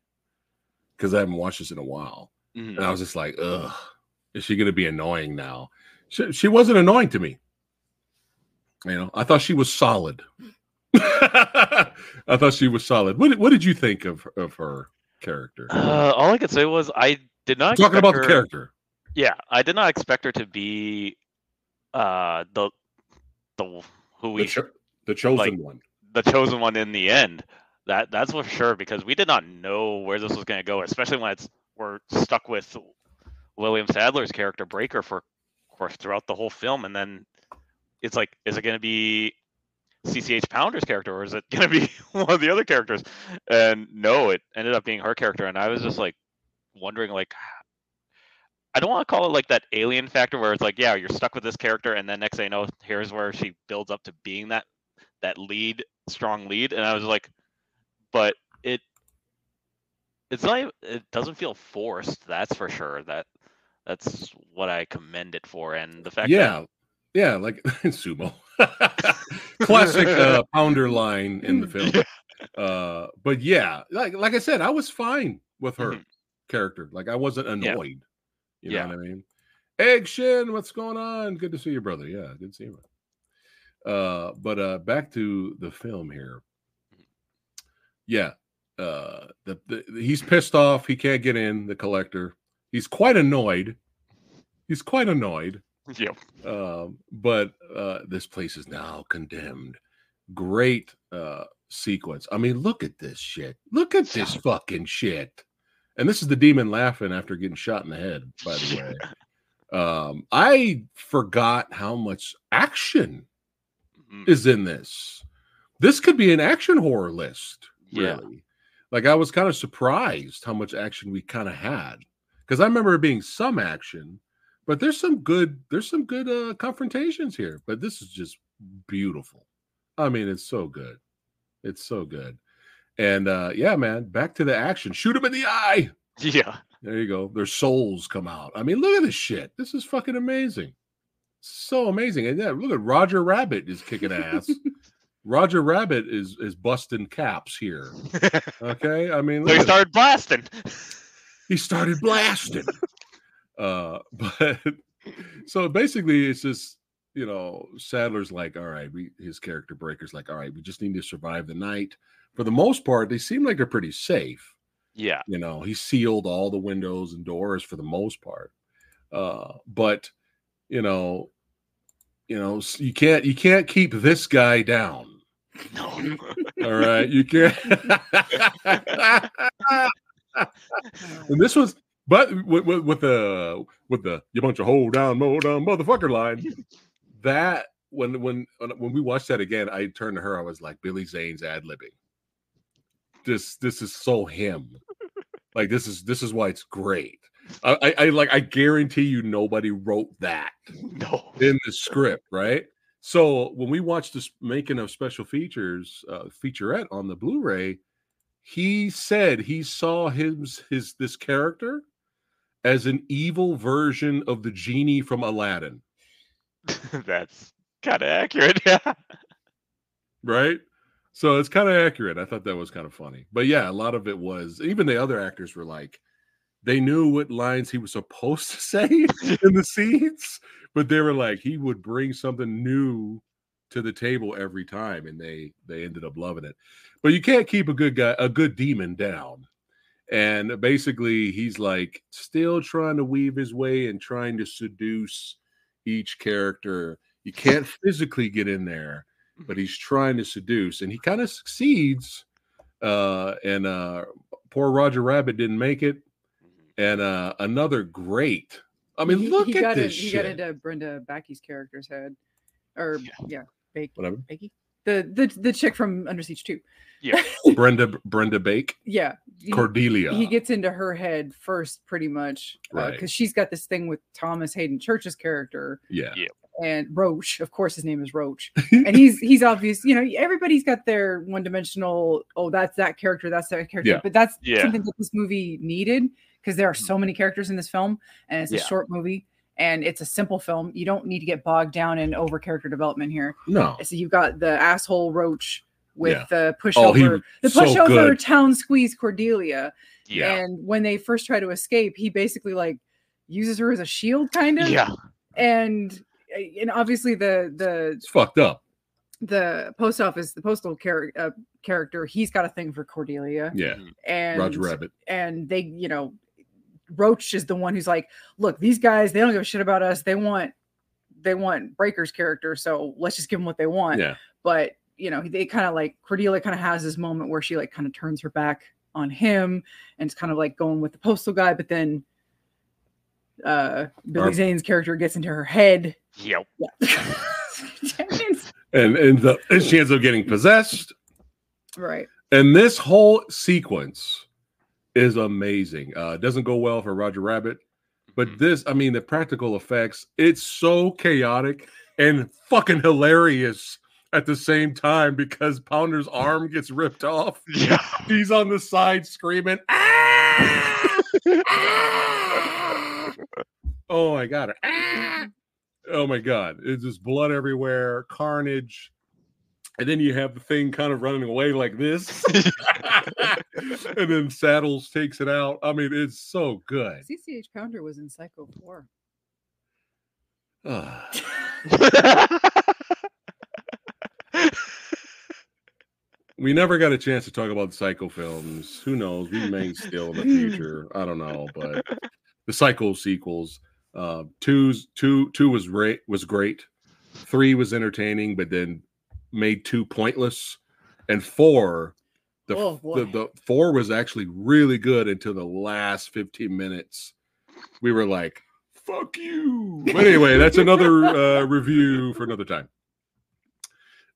because I haven't watched this in a while, Mhm. and I was just like, ugh, is she going to be annoying now? She, she wasn't annoying to me. You know, I thought she was solid. <laughs> I thought she was solid. What did, what did you think of of her character? Uh, all I could say was I did not Talking about her- the character. Yeah, I did not expect her to be uh the the who we the, cho- the chosen like- one. the chosen one in the end. That that's for sure because we did not know where this was going to go, especially when it's we're stuck with William Sadler's character Breaker for of course throughout the whole film, and then it's like, is it going to be CCH Pounder's character or is it <laughs> going to be one of the other characters? And no, it ended up being her character, and I was just like wondering like. I don't want to call it like that alien factor where it's like, yeah, you're stuck with this character, and then next thing you know, here's where she builds up to being that that lead strong lead and i was like but it it's not it doesn't feel forced that's for sure that that's what i commend it for and the fact Yeah, yeah, like <laughs> sumo, <laughs> classic uh, pounder line in the film. <laughs> Uh, but yeah, like like I said, I was fine with her Mhm. Character. Like I wasn't Yeah. annoyed. You know Yeah. what I mean? Egg Shin, what's going on? Good to see you, brother. Yeah, good to see you. Uh, but uh, back to the film here. Yeah, uh, the, the he's pissed off. He can't get in. The collector. He's quite annoyed. He's quite annoyed. yeah Um, but uh, this place is now condemned. Great uh, sequence. I mean, look at this shit. Look at this <laughs> fucking shit. And this is the demon laughing after getting shot in the head. By the way, <laughs> um, I forgot how much action Mhm. is in this. This could be an action horror list, Yeah. really. Like I was kind of surprised how much action we kind of had because I remember it being some action, but there's some good there's some good uh, confrontations here. But this is just beautiful. I mean, it's so good. It's so good. And uh yeah, man, back to the action. Shoot him in the eye. yeah There you go. Their souls come out. I mean, look at this shit. This is fucking amazing. So amazing. And yeah, look at Roger Rabbit is kicking ass. <laughs> Roger Rabbit is is busting caps here. <laughs> Okay. I mean, so he started blasting he started blasting. <laughs> uh, but so basically, it's just you know, Sadler's like, all right, we his character Breaker's like, all right, we just need to survive the night. For the most part, they seem like they're pretty safe. Yeah. You know, he sealed all the windows and doors for the most part. Uh, but you know, you know, you can't you can't keep this guy down. No. <laughs> All right, you can't. <laughs> and this was, but with, with, with the with the you bunch of hold down, mow down, motherfucker line. That when when when we watched that again, I turned to her. I was like, Billy Zane's ad libbing. This this is so him. <laughs> Like this is this is why it's great. I, I, I like I guarantee you nobody wrote that no. in the script, right? So when we watched this making of special features uh, featurette on the Blu-ray, he said he saw his his this character as an evil version of the genie from Aladdin, <laughs> That's kind of accurate. <laughs> Yeah. right? So it's kind of accurate. I thought that was kind of funny. But yeah, a lot of it was even the other actors were like they knew what lines he was <laughs> supposed to say in the scenes, but they were like he would bring something new to the table every time and they they ended up loving it. But you can't keep a good guy a good demon down. And basically he's like still trying to weave his way and trying to seduce each character. You can't physically get in there, but he's trying to seduce and he kind of succeeds. Uh and uh poor Roger Rabbit didn't make it and uh another great. I mean, he, look he at got this it, he got into Brenda Bakke's character's head, or Yeah. yeah, Bake, Whatever. Bakey, the the the chick from Under Siege Two. Yeah. <laughs> Brenda Brenda Bake, Yeah, he, Cordelia. he gets into her head first, pretty much, because Right. she's got this thing with Thomas Haden Church's character yeah. Yeah. And Roach. Of course, his name is Roach, and <laughs> he's he's obvious. You know, everybody's got their one dimensional. Oh, that's that character. That's that character. Yeah. But that's Yeah. something that this movie needed because there are mm. so many characters in this film, and it's a Yeah. short movie. And it's a simple film. You don't need to get bogged down in over character development here. No. So you've got the asshole Roach with Yeah. the Oh, he pushover, the so pushover town squeeze Cordelia. Yeah. And when they first try to escape, he basically like uses her as a shield, kind of. Yeah. And and obviously the the It's fucked up. the post office, the postal char- uh, character, he's got a thing for Cordelia. Yeah. And Roger Rabbit. and they, you know, Roach is the one who's like, look, these guys, they don't give a shit about us. They want they want Breaker's character, so let's just give them what they want. Yeah. But you know, they kind of like Cordelia kind of has this moment where she like kind of turns her back on him and it's kind of like going with the postal guy, but then uh Billy Our- Zane's character gets into her head. Yep. Yeah. <laughs> And and the and she ends up getting possessed. right. And this whole sequence is amazing. Uh it doesn't go well for Roger Rabbit, but Mhm. this, I mean, the practical effects, it's so chaotic and fucking hilarious at the same time because Pounder's arm gets ripped off. Yeah. He's on the side screaming, "Ah! Ah!" <laughs> Oh my god. Ah! Oh my god. It's just blood everywhere, carnage. And then you have the thing kind of running away like this. <laughs> and then Saddles takes it out. I mean, it's so good. CCH Pounder was in Psycho 4. Ah. <sighs> we never got a chance to talk about the Psycho films. Who knows? We may still in the future. I don't know, but the Psycho sequels. Uh, two's two two was great was great. Three was entertaining, but then made two pointless. And four, the, Oh, the the four was actually really good until the last 15 minutes. We were like, fuck you. But anyway, that's another <laughs> uh, review for another time.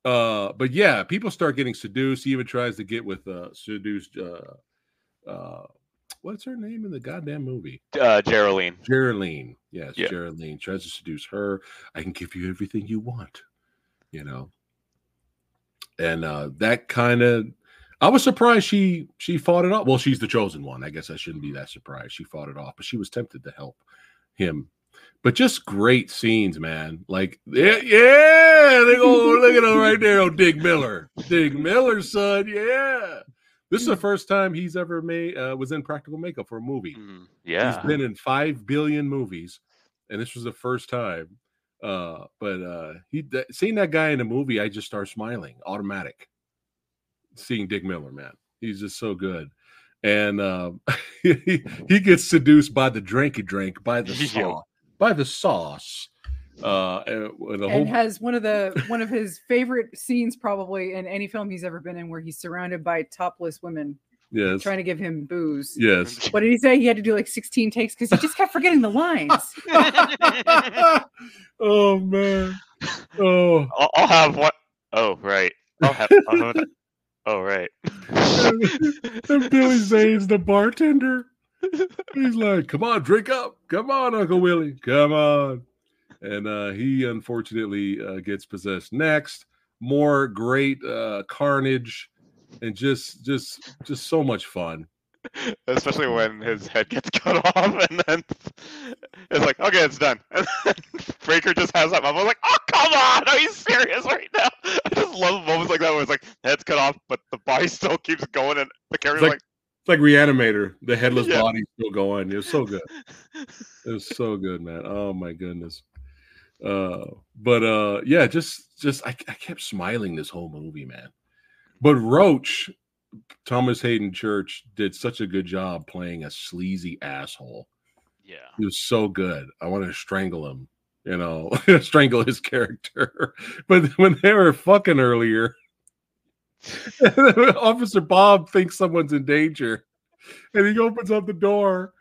Uh, but yeah, people start getting seduced. He even tries to get with uh seduced uh uh what's her name in the goddamn movie? uh, Jeryline. Jeryline. Yes, Yeah. Jeryline tries to seduce her. I can give you everything you want, you know. And uh that kind of I was surprised she she fought it off. Well, she's the chosen one. I guess I shouldn't be that surprised. She fought it off, but she was tempted to help him. But just great scenes, man. Like, yeah, yeah, they go look at him right there, oh Dick Miller. Dick Miller, son. Yeah. This is the first time he's ever made uh, was in practical makeup for a movie. Mhm. Yeah. He's been in five billion movies. and this was the first time. Uh, but uh, he th- seeing that guy in a movie, I just start smiling, automatic. Seeing Dick Miller, man, he's just so good, and um, <laughs> he, he gets seduced by the drinky drink, by the <laughs> sauce, by the sauce. Uh, and, and the whole and has one of the one of his favorite scenes probably in any film he's ever been in where he's surrounded by topless women yes, trying to give him booze. yes. <laughs> What did he say? He had to do like 16 takes because he just kept forgetting the lines. <laughs> <laughs> oh man. Oh, I'll, I'll have one oh right. I'll have, I'll have that- Oh right. and Billy Zane's the bartender. He's like, "Come on, drink up. Come on, Uncle Willie. Come on." And uh, he unfortunately uh, gets possessed next. More great uh, carnage, and just, just, just so much fun. Especially when his head gets <laughs> cut off and then it's like, okay, it's done. And then <laughs> Breaker just has that moment. I'm like, oh come on, are you serious right now? <laughs> I just love moments like that where it's like head's cut off, but the body still keeps going and the character's like- like, It's like Reanimator. The headless Yeah. body still going. It was so good. it was so good, man. Oh my goodness. Uh, but uh, yeah, just just I, I kept smiling this whole movie, man. But Roach, Thomas Haden Church did such a good job playing a sleazy asshole. yeah. He was so good. I wanted to strangle him, you know, <laughs> strangle his character. <laughs> But <laughs> when they were fucking earlier, Officer Bob thinks someone's in danger, and he opens up the door,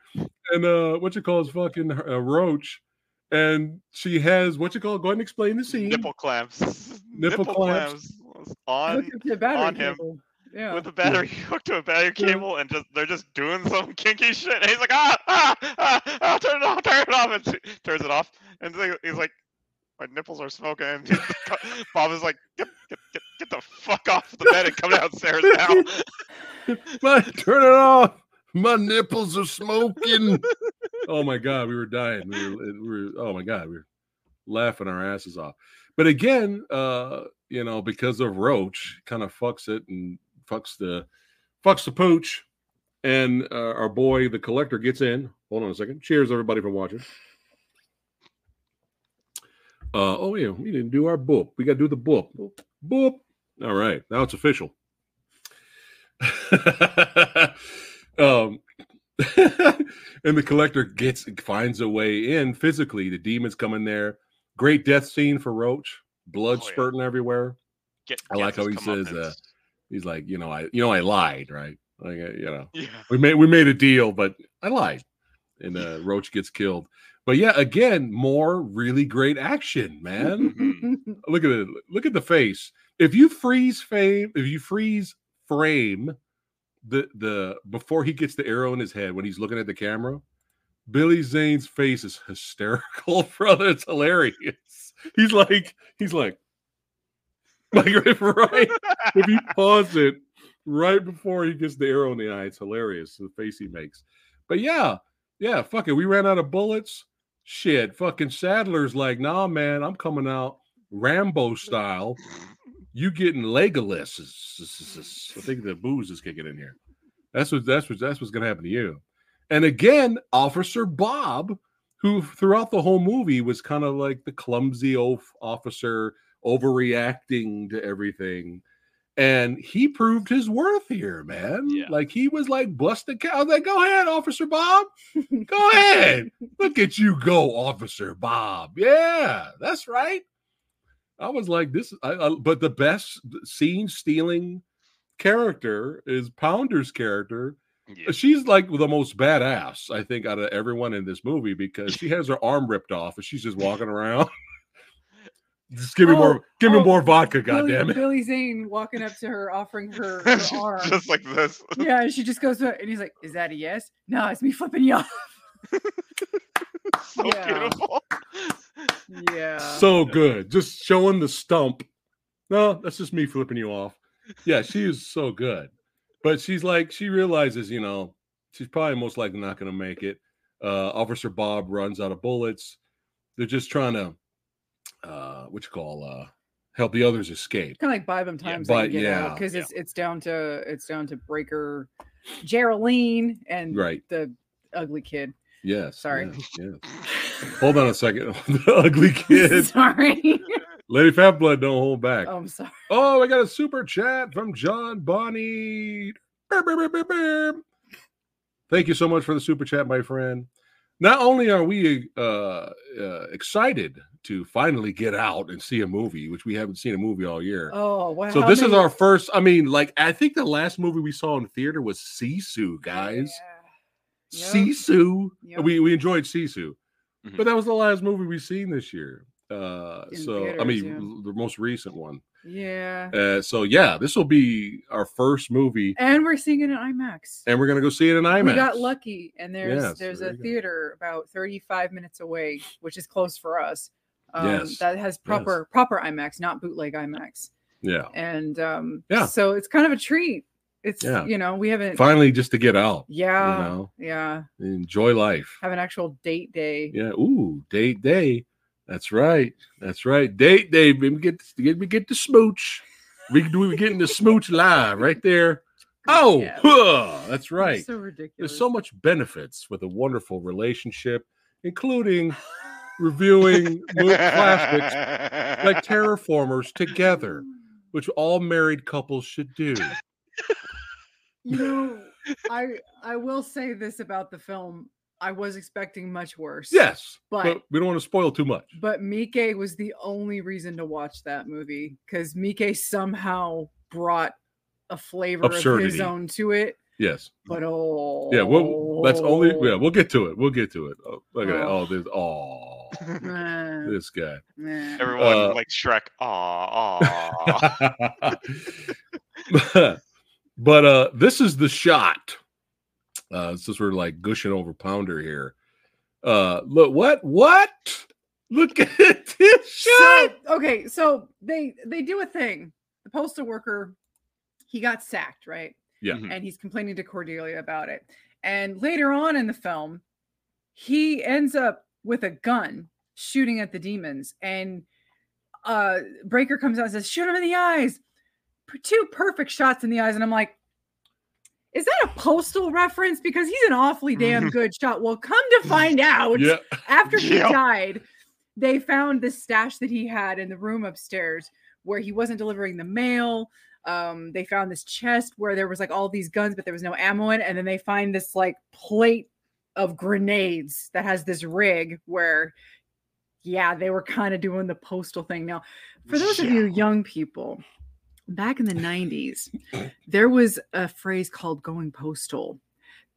and uh, what you call his fucking uh, Roach, and she has what you call. Go ahead and explain the scene. Nipple clamps. <laughs> Nipple clamps. on Look at the battery on him. cable. Yeah. with a battery <laughs> hooked to a battery Yeah. cable and just they're just doing some <laughs> kinky shit and he's like ah ah ah, ah turn it off turn it off and she turns it off and he's like- my nipples are smoking and Bob is like get, get get get the fuck off the bed and come downstairs now But turn it off. My nipples are smoking. <laughs> oh my god, we were dying. We were, we were oh my god, we were laughing our asses off. But again, uh, you know, because of Roach, kind of fucks it and fucks the fucks the pooch. And uh, our boy, the collector, gets in. Hold on a second. Cheers, everybody, for watching. Uh, oh yeah, we didn't do our boop. We got to do the boop. Boop. All right, now it's official. <laughs> um, <laughs> and the collector gets finds a way in physically. The demons come in there. Great death scene for Roach. Blood Oh, yeah. spurting everywhere. Get, I like how he says, uh, He's like, you know, I, you know, I lied, right? Like, uh, you know, yeah we made we made a deal, but I lied, and uh, <laughs> Roach gets killed. But yeah, again, more really great action, man. Mhm. look at it. Look at the face. If you freeze fame, if you freeze frame the the before he gets the arrow in his head when he's looking at the camera, Billy Zane's face is hysterical, <laughs> brother. It's hilarious. He's like, he's like, <laughs> like right. If you pause it right before he gets the arrow in the eye, it's hilarious. The face he makes. But yeah, yeah, fuck it. We ran out of bullets. Shit, fucking Sadler's like, nah, man, I'm coming out Rambo style. You getting Legolas? I think the booze is kicking in here. That's what that's what that's what's gonna happen to you. And again, Officer Bob, who throughout the whole movie was kind of like the clumsy officer, overreacting to everything. And he proved his worth here, man. Yeah. Like he was like busting cow. I was like, go ahead, Officer Bob. Go ahead. <laughs> Look at you go, Officer Bob. Yeah, that's right. I was like, this, I, I, but the best scene stealing character is Pounder's character. yeah. She's like the most badass, I think, out of everyone in this movie because she has her arm ripped off and she's just walking around. <laughs> just give me Oh, more, give me oh, more vodka, Billy, goddamn it. Billy Zane walking up to her, offering her, <laughs> her arm. just like this yeah, and she just goes to and he's like, "Is that a yes? No, it's me flipping you off." <laughs> so Yeah. beautiful Yeah. So good, just showing the stump. No, that's just me flipping you off. Yeah, she is so good, but she's like, she realizes, you know, she's probably most likely not going to make it. Uh, Officer Bob runs out of bullets. They're just trying to, uh, what you call, uh, help the others escape. kind of like buy them Yeah, time but to yeah, because yeah. it's it's down to it's down to Breaker, Jeryline, and Right. the ugly kid. Yes. Sorry. yes, yes. Hold on a second. <laughs> the ugly kid. Sorry. Lady Phatblood, don't hold back. oh, I'm sorry. Oh, I got a super chat from John Bonnie. Thank you so much for the super chat, my friend. Not only are we uh, uh, excited to finally get out and see a movie, which we haven't seen a movie all year. Oh, wow. so this is our first. I mean, like I think the last movie we saw in theater was Sisu, guys. Yeah. Yep. Sisu. Yep. We we enjoyed Sisu, Mhm. but that was the last movie we've seen this year. Uh, so I mean, yeah. the most recent one. Yeah. Uh, so yeah, this will be our first movie, And we're seeing it in IMAX. and we're gonna go see it in IMAX. We got lucky, and there's Yes, there's there a you go. theater about 35 minutes away, which is close for us. Um, Yes, that has proper proper IMAX, not bootleg IMAX. Yeah, And um, Yeah. so it's kind of a treat. It's Yeah. you know we haven't finally, just to get out, yeah you know, yeah enjoy life. have an actual date day. Yeah. Ooh, date day. That's right. That's right. Date day. We get get we get the smooch. We do we getting the smooch <laughs> live right there. Oh, Yeah. huh, that's right. So ridiculous. There's so much benefits with a wonderful relationship, including reviewing classics like <laughs> Terraformers together, which all married couples should do. You know, I I will say this about the film. I was expecting much worse. Yes, But- but we don't want to spoil too much. But Mike was the only reason to watch that movie because Mike somehow brought a flavor of his own to it. Yes. But oh, Yeah, well, that's only yeah. We'll get to it. We'll get to it. Oh, look at that. Oh. Oh, there's oh, this guy. Everyone Uh, like Shrek. Aw, aw. <laughs> <laughs> but uh this is the shot. Uh since we're like gushing over pounder here. Uh look what what? Look <laughs> at this shot. So okay, so they they do a thing. The postal worker, he got sacked, right? Yeah. Mhm. And he's complaining to Cordelia about it. And later on in the film, he ends up with a gun shooting at the demons. And uh Breaker comes out and says, shoot him in the eyes. Two perfect shots in the eyes. And I'm like, is that a postal reference? Because he's an awfully damn good shot. Well, come to find out Yeah. after he Yep. died, they found the stash that he had in the room upstairs where he wasn't delivering the mail. Um, they found this chest where there was like all these guns, but there was no ammo in. it. And then they find this like plate of grenades that has this rig where, yeah, they were kind of doing the postal thing. Now, for those of you young people, back in the 90s, there was a phrase called going postal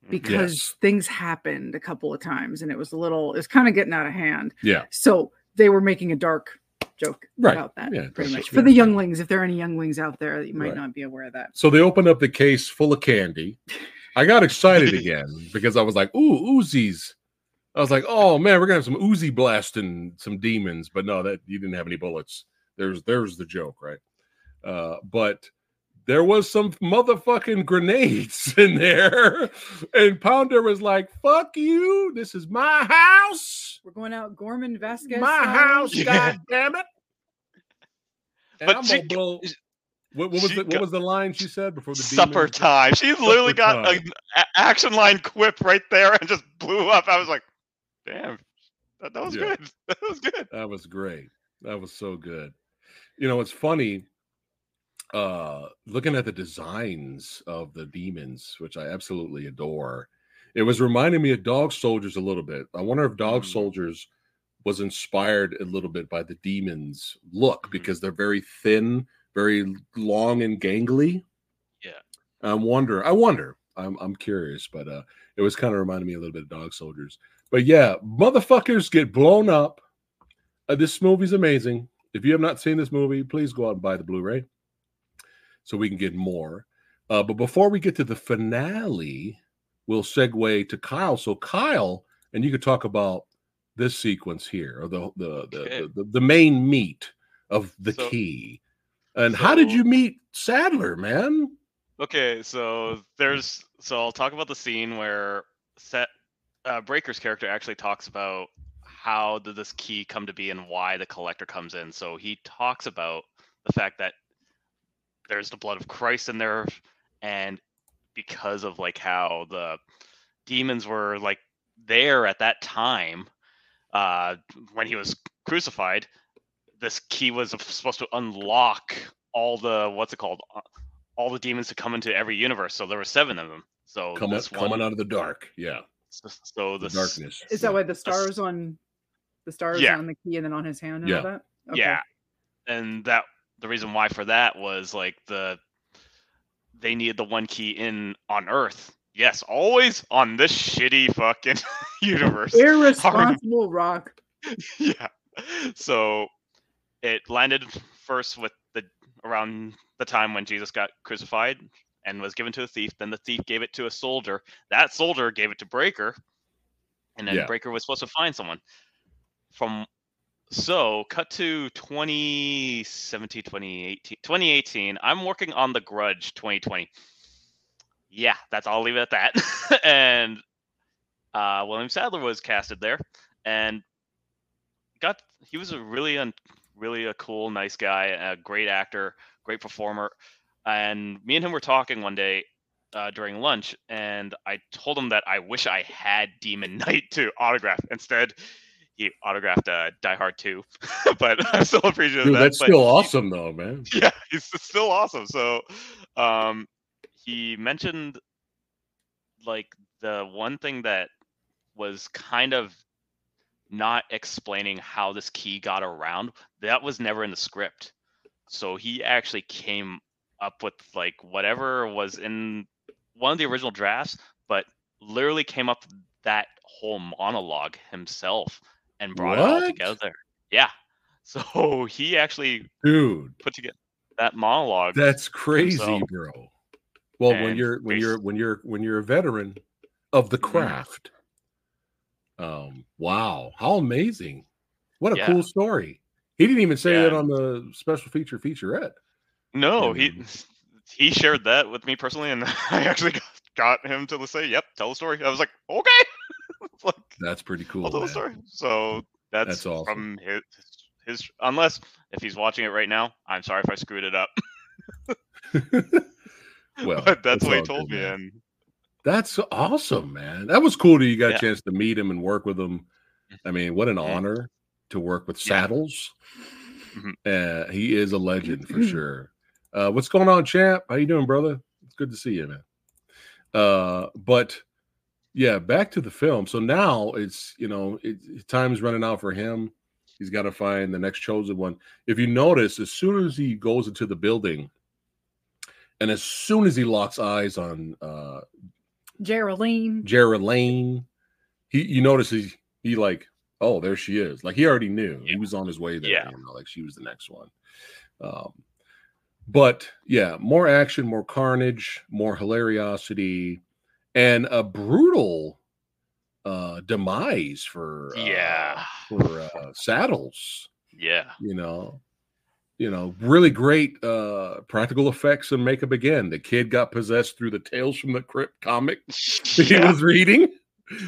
because Yes. things happened a couple of times and it was a little it was kind of getting out of hand Yeah. so they were making a dark joke Right. about that Yeah, pretty much for the younglings if there are any younglings out there you might Right. not be aware of that So they opened up the case full of candy. I got excited <laughs> again because I was like, ooh, Uzis. I was like, oh man, we're gonna have some Uzi blasting some demons, but no, that you didn't have any bullets. There's there's the joke, right? Uh, but there was some motherfucking grenades <laughs> in there, and Pounder was like, "Fuck you! This is my house, we're going out gorman vasquez my style. house, Yeah. god damn it!" And But I'm she- blow. What, what was she the, what was the line she said before the Supper demons- time. She's literally Supper got an action line quip right there and just blew up. I was like, damn, that, that was Yeah. good. <laughs> That was good. That was great. That was so good. You know, it's funny uh looking at the designs of the demons, which I absolutely adore. It was reminding me of Dog Soldiers a little bit. I wonder if Dog Mm. Soldiers was inspired a little bit by the demons look Mhm. because they're very thin, very long and gangly. Yeah. I wonder. I wonder. I'm I'm curious, but uh it was kind of reminding me a little bit of Dog Soldiers. But yeah, motherfuckers get blown up. Uh, this movie's amazing. If you have not seen this movie, please go out and buy the Blu-ray so we can get more. Uh, but before we get to the finale, we'll segue to Kyle. So Kyle, and you could talk about this sequence here, or the the the, Okay. the, the main meat of the So- key. And how did you meet Sadler, man? Okay, so there's so I'll talk about the scene where set uh, Breaker's character actually talks about how did this key come to be and why the collector comes in. So he talks about the fact that there's the blood of Christ in there, and because of like how the demons were like there at that time, uh, when he was crucified, this key was supposed to unlock all the what's it called, Uh, all the demons to come into every universe. So there were seven of them. So Coming, this coming one, out of the dark. Yeah. so, so The this, darkness. Is that why the stars on the stars Yeah. on the key and then on his hand and Yeah. all that? Okay. Yeah, and that the reason why for that was like the they needed the one key in on Earth. Yes, always on this shitty fucking <laughs> universe. Irresponsible rock. <laughs> yeah. So it landed first with the around the time when Jesus got crucified and was given to a thief. Then the thief gave it to a soldier. That soldier gave it to Breaker, and then Yeah. Breaker was supposed to find someone. From so cut to 2017, 2018, 2018. I'm working on The Grudge 2020. Yeah, that's I'll leave it at that. <laughs> and uh, William Sadler was casted there, and got he was a really un, really a cool, nice guy, a great actor, great performer. And me and him were talking one day uh, during lunch, and I told him that I wish I had Demon <laughs> Knight to autograph. Instead, he autographed uh, Die Hard 2, <laughs> but I'm still appreciative Dude, that. that's but still he- awesome though, man. <laughs> yeah, he's still awesome. So, um, he mentioned like the one thing that was kind of not explaining how this key got around. That was never in the script. So he actually came up with like whatever was in one of the original drafts, but literally came up with that whole monologue himself and brought it all together. Yeah. <laughs> So he actually Dude, put together that monologue. that's crazy, himself. bro. Well, when you're when you're when you're when you're a veteran of the Mhm. craft. Um, wow, how amazing. What a Yeah. cool story. He didn't even say Yeah. that on the special feature featurette. no, and- he <laughs> he shared that with me personally, and <laughs> I actually got, got him to say, "Yep, tell the story." I was like, "Okay," <laughs> like That's pretty cool. I'll tell the man. story. So that's, That's awesome. from his, his unless if he's watching it right now, I'm sorry if I screwed it up. <laughs> <laughs> Well, but that's it's what he told good, me, man. and That's awesome, man. That was cool that you got Yeah. a chance to meet him and work with him. I mean, what an Mhm. honor to work with Yeah. Saddles. Mhm. Uh, he is a legend for <clears throat> sure. Uh, what's going on, champ? How you doing, brother? It's good to see you, man. Uh, but yeah, back to the film. So now it's you know it, time's running out for him. He's got to find the next chosen one. If you notice, as soon as he goes into the building, and as soon as he locks eyes on uh, Geraldine. Jeryline. He you notice he he like, oh, there she is. Like he already knew. He was on his way there, Yeah. you know, like she was the next one. Um but yeah, more action, more carnage, more hilariosity, and a brutal uh demise for uh, yeah, for uh saddles, yeah, you know. You know, really great uh practical effects and makeup again. The kid got possessed through the Tales from the Crypt comic <laughs> <laughs> he was reading.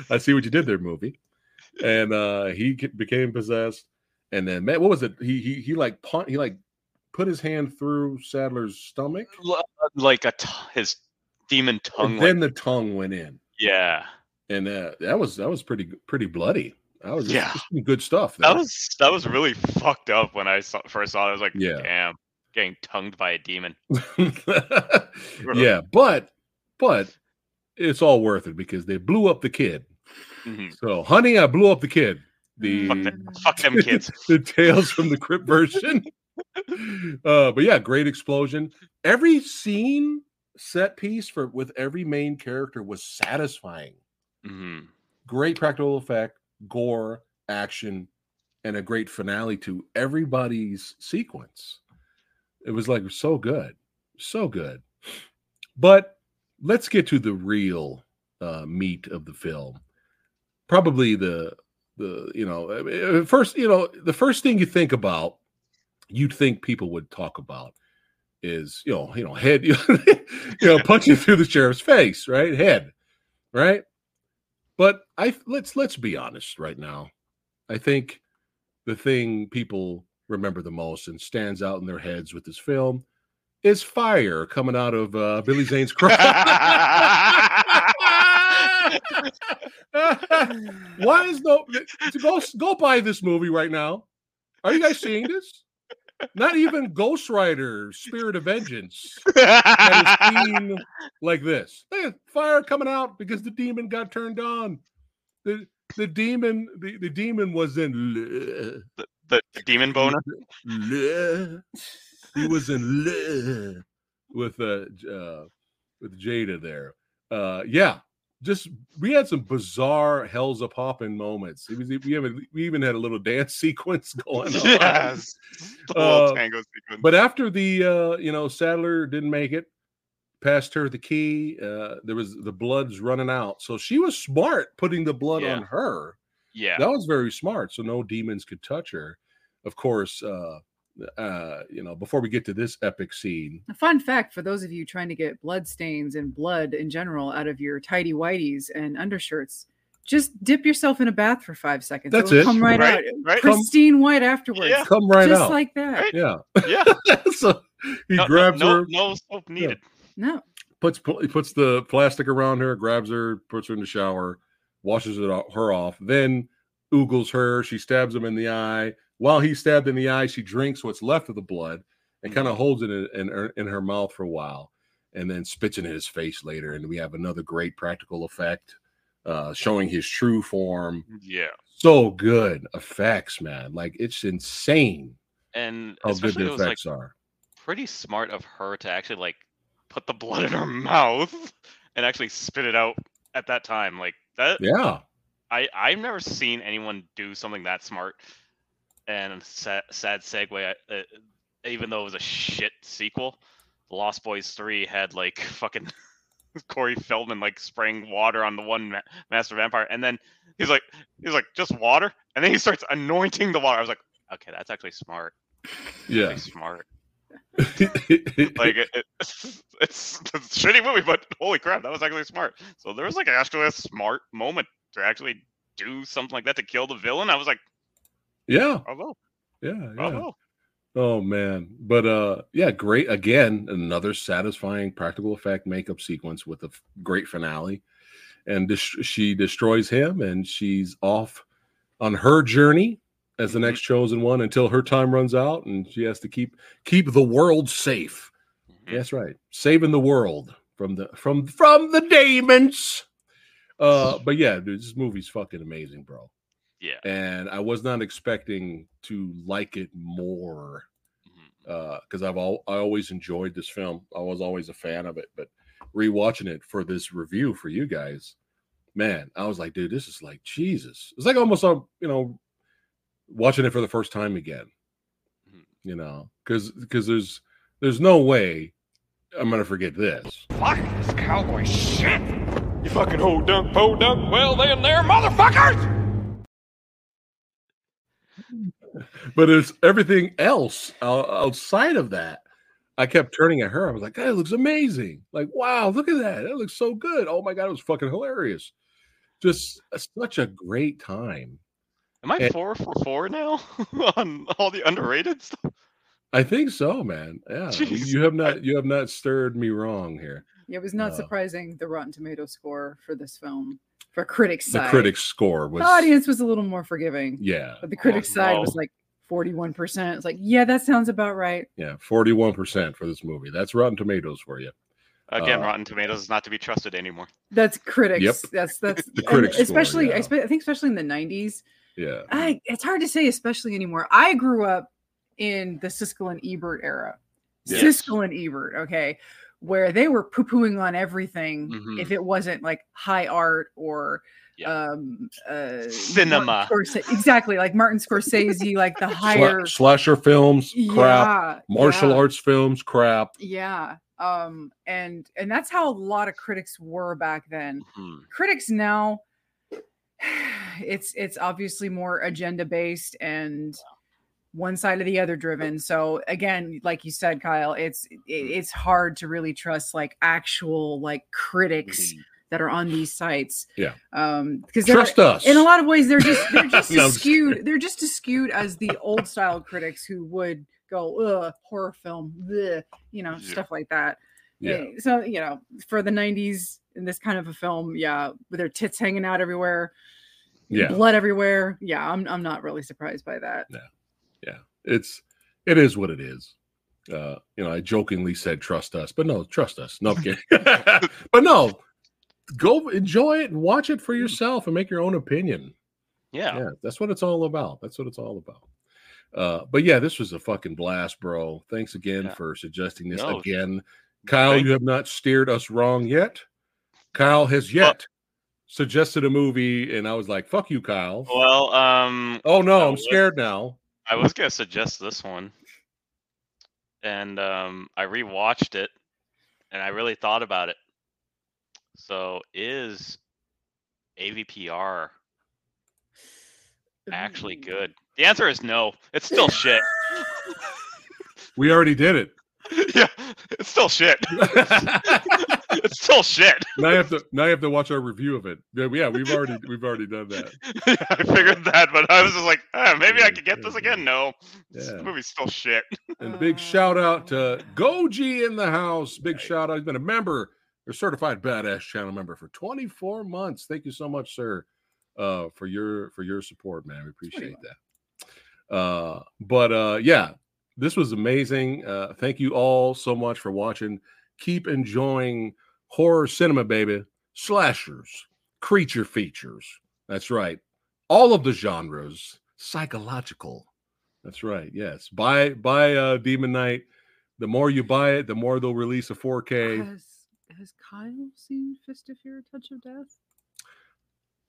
I see what you did there, movie. And uh he became possessed. And then man, what was it? He he he like punt he like put his hand through Sadler's stomach. Like a t- his demon tongue. And like- then the tongue went in. yeah, And uh, that was that was pretty pretty bloody. That was Yeah. good stuff. that was that was really fucked up when I saw, first saw it. I was like, Yeah. damn, getting tongued by a demon. <laughs> yeah, but but it's all worth it because they blew up the kid. Mhm. So, honey, I blew up the kid. The Fuck, them, fuck them kids. <laughs> the tales from the crypt version. <laughs> uh, but yeah, great explosion. Every scene set piece for with every main character was satisfying. hmm Great practical effect, gore, action, and a great finale to everybody's sequence. It was like so good, so good. But let's get to the real uh, meat of the film. Probably the the you know uh, first you know the first thing you think about you'd think people would talk about is you know you know head <laughs> you know punching through the sheriff's face right head right but i let's let's be honest right now i think the thing people remember the most and stands out in their heads with this film is fire coming out of uh, billy zane's <laughs> crotch <laughs> Why is no to go go buy this movie right now? Are you guys seeing this? Not even Ghost Rider, Spirit of Vengeance, had a scene like this. Hey, fire coming out because the demon got turned on. The the demon the, the demon was in le- The demon boner. he was in with uh, uh with Jada there. Uh yeah, just we had some bizarre hells a popping moments. It was we even we even had a little dance <laughs> sequence going on. Yes. Uh, tango sequence. But after the uh, you know, Sadler didn't make it, passed her the key. Uh, there was the blood's running out. So she was smart putting the blood Yeah. on her. yeah. That was very smart. So no demons could touch her. Of course, uh uh, you know, before we get to this epic scene, A fun fact for those of you trying to get blood stains and blood in general out of your tidy whities and undershirts, just dip yourself in a bath for five seconds. That's It'll it. Come right, Right, out, right. Come- pristine white afterwards. Yeah. come right just out. like that. Right. yeah. Yeah. <laughs> so he No, no, grabs no, her, no soap needed. No, puts he puts the plastic around her, grabs her, puts her in the shower, washes it off, her off, then oogles her. She stabs him in the eye. While he's stabbed in the eye, she drinks what's left of the blood and kind of holds it in, in, her, in her mouth for a while, and then spits it in his face later. And we have another great practical effect, uh, showing his true form. Yeah. So good effects, man! Like it's insane And how good the it was like are. pretty smart of her to actually like put the blood in her <laughs> mouth and actually spit it out at that time. Like that Yeah, I I've never seen anyone do something that smart. And sad, sad segue. I- Uh, even though it was a shit sequel, Lost Boys Three had like <laughs> fucking <laughs> Corey Feldman like spraying water on the one ma- master vampire, and then he's like he's like just water, and then he starts anointing the water. I was like, okay, that's actually smart. yeah. Smart. <laughs> Like it, it, it's, it's a shitty movie, but holy crap, that was actually smart. So there was like actually a smart moment to actually do something like that to kill the villain. I was like, yeah, bravo, yeah, yeah. Oh man, but uh, yeah, great. Again, another satisfying practical effect makeup sequence with a f- great finale, and dis- she destroys him, and she's off on her journey as the Mhm. next chosen one until her time runs out, and she has to keep keep the world safe. Mhm. That's right, saving the world from the from from the demons. Uh, but yeah, dude, this movie's fucking amazing, bro Yeah. and I was not expecting to like it more mm-hmm, mm-hmm. uh, because I've all I always enjoyed this film. I was always a fan of it, but rewatching it for this review for you guys, man, I was like, dude, this is like Jesus. It's like almost a you know watching it for the first time again. Mhm. You know, because because there's there's no way I'm gonna forget this. Fuck this cowboy shit! You fucking ho dunk, po dunk, well then there, motherfuckers! But it's everything else outside of that. I kept turning at her. I was like, "That looks amazing! Like, wow, look at that! That looks so good! Oh my god, it was fucking hilarious! Just uh, such a great time." Am I And- four for four now <laughs> on all the underrated stuff? I think so, man. Yeah, you- Jeez. you have not you have not stirred me wrong here. it was not No. surprising the Rotten Tomato score for this film for critics The critics score was the audience was a little more forgiving, yeah, but the critics side was like forty-one percent. It's like, yeah, that sounds about right. yeah, forty one percent for this movie. That's Rotten Tomatoes for you. Again, Uh, Rotten Tomatoes is not to be trusted anymore. That's critics. Yep. That's <laughs> that's The critics score, especially I, yeah. spe- I think especially in the nineties. Yeah, I it's hard to say, especially anymore. I grew up in the Siskel and Ebert era. Yes. Siskel and Ebert, okay, where they were poo-pooing on everything Mhm. if it wasn't like high art or Yeah. um uh Cinema. Scorse- exactly like Martin <laughs> Scorsese, like the higher slasher films, crap. yeah, Martial yeah. arts films, crap. Yeah. Um and and that's how a lot of critics were back then. Mhm. Critics now <sighs> it's it's obviously more agenda based and one side or the other driven. So again, like you said Kyle, it's it, it's hard to really trust like actual like critics Mhm. that are on these sites. Yeah. Um because Trust us. in a lot of ways they're just they're <laughs> just No, I'm as just skewed they're just as skewed as the old style critics who would go Ugh, horror film bleh," you know Yeah. stuff like that Yeah. Eh, So you know, for the '90s in this kind of a film, yeah, with their tits hanging out everywhere, Yeah. blood everywhere. Yeah, I'm I'm not really surprised by that. It's it is what it is. Uh, you know, I jokingly said trust us, but no, trust us. No kidding. <laughs> <laughs> but no, go enjoy it and watch it for yourself and make your own opinion. Yeah. Yeah, that's what it's all about. That's what it's all about. Uh, but yeah, this was a fucking blast, bro. Thanks again Yeah. for suggesting this No, again. Kyle, you have not steered us wrong yet. Kyle has yet suggested a movie, and I was like, fuck you, Kyle. Well, um, oh no, I I'm scared now. I was gonna suggest this one, and um, I rewatched it, and I really thought about it. So, is AVPR actually good? The answer is no. It's still shit. We already did it. <laughs> yeah, it's still shit. <laughs> <laughs> it's still shit. now you have to now you have to watch our review of it. Yeah, yeah, we've already we've already done that. <laughs> yeah, I figured that, but I was just like, ah, maybe I could get this again. No, this Yeah. movie's still shit. And big shout out to Goji in the house. Big shout out. He's been a member, a certified badass channel member for 24 months. Thank you so much, sir, uh, for your for your support, man. We appreciate that. Uh, but uh, yeah, this was amazing. Uh, thank you all so much for watching. Keep enjoying horror cinema, baby. Slashers, creature features. That's right. All of the genres, psychological. That's right. Yes. Buy buy uh Demon Knight. The more you buy it, the more they'll release a 4K. Has has Kyle seen Fist of Fear, Touch of Death?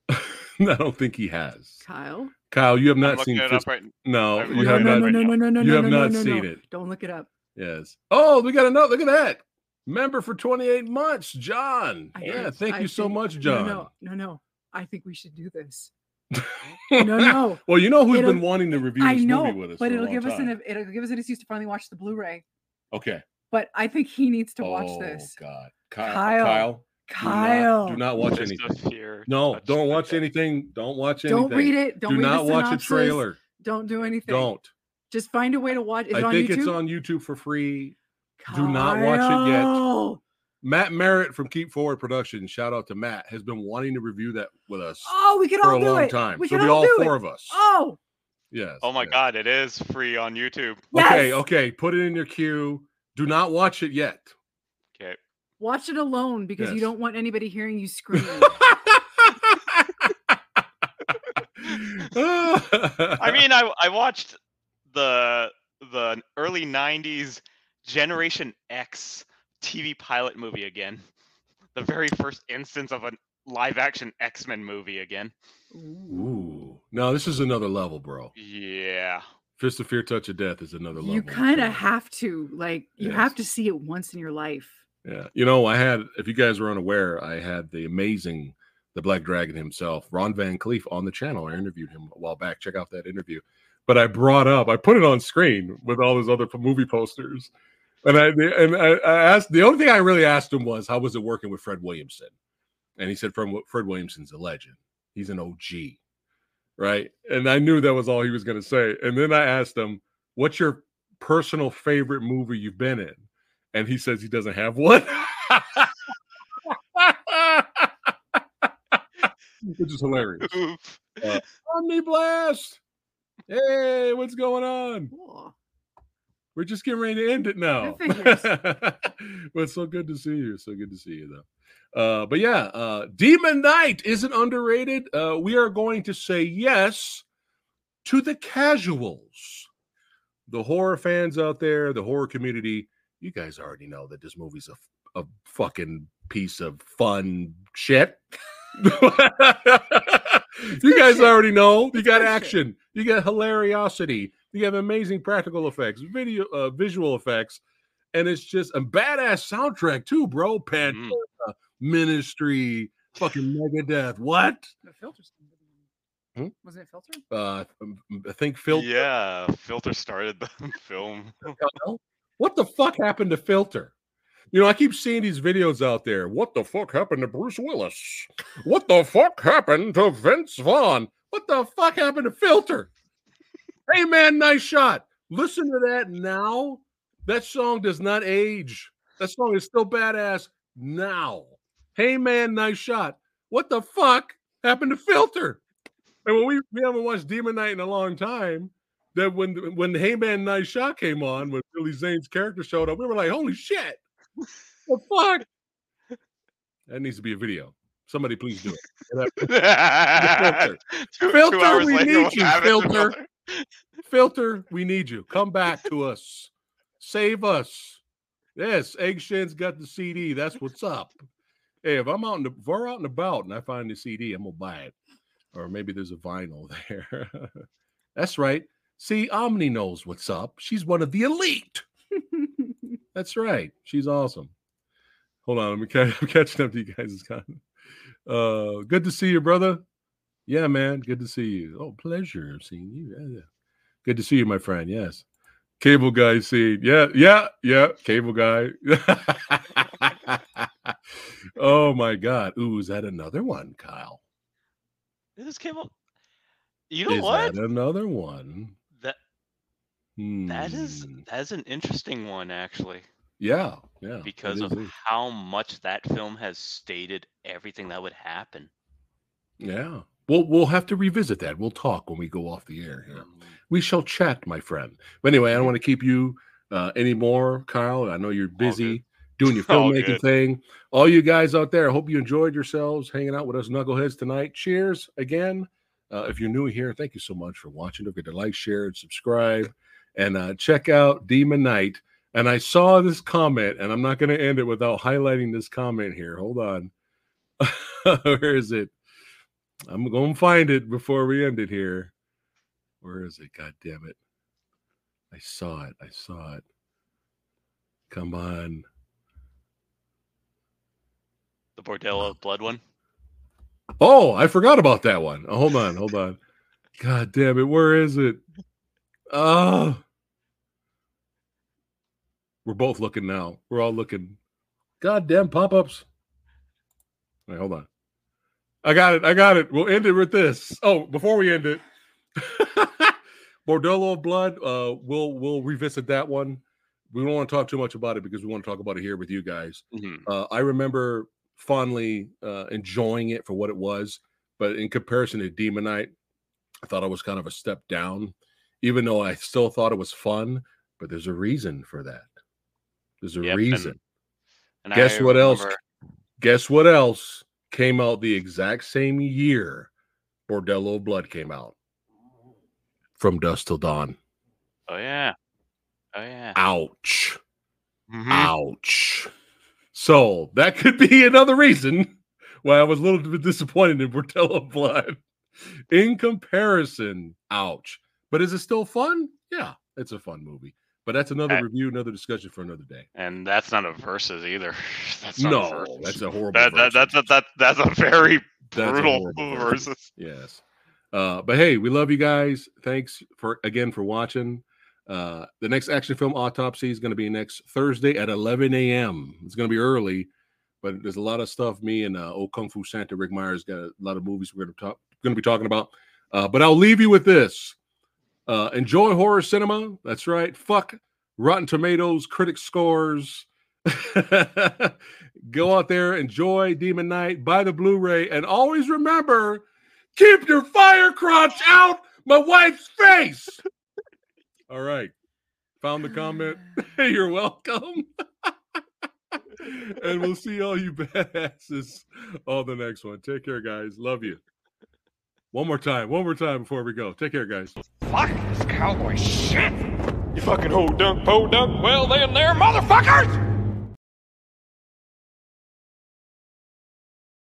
<laughs> I don't think he has. Kyle? Kyle, you have I'm not looking seen it Fist- up right. No, I'm you looking have it no, up not. right no, no, now. no, no, You no, have no, not no, seen no. it. Don't look it up. Yes. Oh, we got another. Look at that. Member for 28 months, John. I yeah, think- thank I you so much, John. No, no, no, no. I think we should do this. <laughs> No, no. well, you know who's It'll- been wanting to review I this know, movie with us. but for a it'll long give us time. an it'll give us an excuse to finally watch the Blu-ray. Okay. But I think he needs to watch this. oh, this. God. Kyle. Kyle. Uh, Kyle. Kyle, Do not, do not watch Fist anything. of Fear, No, don't watch Death. anything. Don't watch anything. don't read it. Don't do read not the watch a trailer. Don't do anything. Don't. Just find a way to watch. Is it I on think YouTube? it's on YouTube for free. Do not watch it yet. Matt Merritt from Keep Forward Productions, shout out to Matt, has been wanting to review that with us Oh, we can for all a do long it. time. We so can we all all do four it. of us. Oh, Yes. Oh my yes. god, it is free on YouTube. Okay, yes. okay. Put it in your queue. Do not watch it yet. Okay. Watch it alone because you don't want anybody hearing you scream. <laughs> I mean, I I watched the the early '90s Generation X TV pilot movie again. <laughs> The very first instance of a live action X Men movie again. Ooh. Ooh. No, this is another level, bro. Yeah. Fist of Fear, Touch of Death is another level. You kind of have to like you have to see it once in your life. Yeah. You know, I had, if you guys were unaware, I had the amazing, the Black Dragon himself, Ron Van Clief, on the channel. I interviewed him a while back. Check out that interview. But I brought up, I put it on screen with all those other movie posters. And I and I, asked the only thing I really asked him was how was it working with Fred Williamson? And he said Fred, Fred Williamson's a legend. He's an OG. Right. And I knew that was all he was going to say. And then I asked him, What's your personal favorite movie you've been in? And he says he doesn't have one. <laughs> Which is hilarious. <laughs> Uh, Oof. Omni Blast. Hey, what's going on? Cool. We're just getting ready to end it now. but <laughs> it's so good to see you. So good to see you, though. Uh, but yeah, uh, Demon Knight isn't underrated. Uh, we are going to say yes to the casuals, the horror fans out there, the horror community. You guys already know that this movie's a, a fucking piece of fun shit. <laughs> you guys already know. You got action. You got hilariosity. You have amazing practical effects, video, uh, visual effects, and it's just a badass soundtrack too, bro. Pantera, Mm. Ministry, fucking Megadeth. What? The filter's Hmm? wasn't it filter? Uh, um, I think Filter. Yeah, Filter started the <laughs> film. What the fuck happened to Filter? You know, I keep seeing these videos out there. What the fuck happened to Bruce Willis? What the fuck happened to Vince Vaughn? What the fuck happened to Filter? Hey man, nice shot. Listen to that now. That song does not age. That song is still badass now. Hey man, nice shot. What the fuck happened to Filter? And when we, we haven't watched Demon Knight in a long time, that when when Hey Man, nice shot came on, when Billy Zane's character showed up, we were like, holy shit, the fuck? That needs to be a video. Somebody please do it. <laughs> Filter. Two- Filter, we later, need you, Filter. <laughs> Filter, we need you. Come back to us. Save us. Yes, Egg Shen's got the CD. That's what's up. Hey, if I'm out in the, if we're out and about and I find the CD, I'm gonna buy it. Or maybe there's a vinyl <laughs> there. That's right. See, Omni knows what's up. She's one of the elite. <laughs> That's right. She's awesome. Hold on, let me catch, <laughs> I'm catching up to you guys. Uh, good to see you, brother. Yeah, man. Good to see you. Oh, pleasure seeing you. Yeah, yeah. Good to see you, my friend. Yes. Cable guy scene. Yeah, yeah, yeah. Cable guy. <laughs> oh my god. Ooh, is that another one, Kyle? Is came up. You know is what? that another one? That that is Hmm. that is an interesting one actually, Yeah, yeah. because of is, how much that film has stated everything that would happen. yeah. We'll we'll have to revisit that. We'll talk when we go off the air. here. we shall chat, my friend. But anyway, I don't want to keep you uh, anymore, Kyle. I know you're busy doing your <laughs> filmmaking thing. All you guys out there, I hope you enjoyed yourselves hanging out with us knuckleheads tonight. Cheers again. Uh, if you're new here, thank you so much for watching. Don't forget to like, share, and subscribe, and uh, check out Demon Knight. And I saw this comment, and I'm not going to end it without highlighting this comment here. Hold on. <laughs> Where is it? I'm going to find it before we end it here. Where is it? God damn it. I saw it. I saw it. Come on. The Bordello blood one. Oh, I forgot about that one. Oh, hold on. Hold on. God damn it. Where is it? Oh. We're both looking now. We're all looking. God damn pop ups. Wait, hold on. I got it. I got it. We'll end it with this. Oh, before we end it, <laughs> Bordello of Blood. Uh, we'll we'll revisit that one. We don't want to talk too much about it because we want to talk about it here with you guys. Mhm. Uh, I remember fondly uh, enjoying it for what it was, but in comparison to Demon Knight, I thought it was kind of a step down. Even though I still thought it was fun, but there's a reason for that. There's a Yep, reason. And Guess I what else? Guess what else came out the exact same year Bordello of Blood came out? From Dusk Till Dawn. Oh yeah. Oh yeah. Ouch. Mhm. Ouch. So that could be <laughs> another reason why I was a little bit disappointed in Bordello Blood. In comparison, ouch. But is it still fun? Yeah, it's a fun movie. But that's another review, another discussion for another day. And that's not a versus either. <laughs> That's not a No, versus. that's a horrible. that, that, that's a, that, that's a very a brutal horrible <laughs> version. versus. Yes. Uh, but hey, we love you guys. Thanks for again for watching. Uh, the next action film autopsy is going to be next Thursday at 11 a.m. It's going to be early, but there's a lot of stuff. Me and uh, old Kung Fu Santa Rick Myers got a lot of movies we're going to talk going to be talking about. Uh, but I'll leave you with this: uh, enjoy horror cinema. That's right. Fuck Rotten Tomatoes critic scores. <laughs> Go out there, enjoy Demon Knight, buy the Blu-ray, and always remember keep your fire crotch out my wife's face. <laughs> All right. Found the comment. <sighs> <laughs> You're welcome. and we'll see all you badasses on the next one. Take care, guys. Love you. One more time. One more time before we go. Take care, guys. Fuck this cowboy shit! You fucking ho dunk, po dunk, well then there, motherfuckers!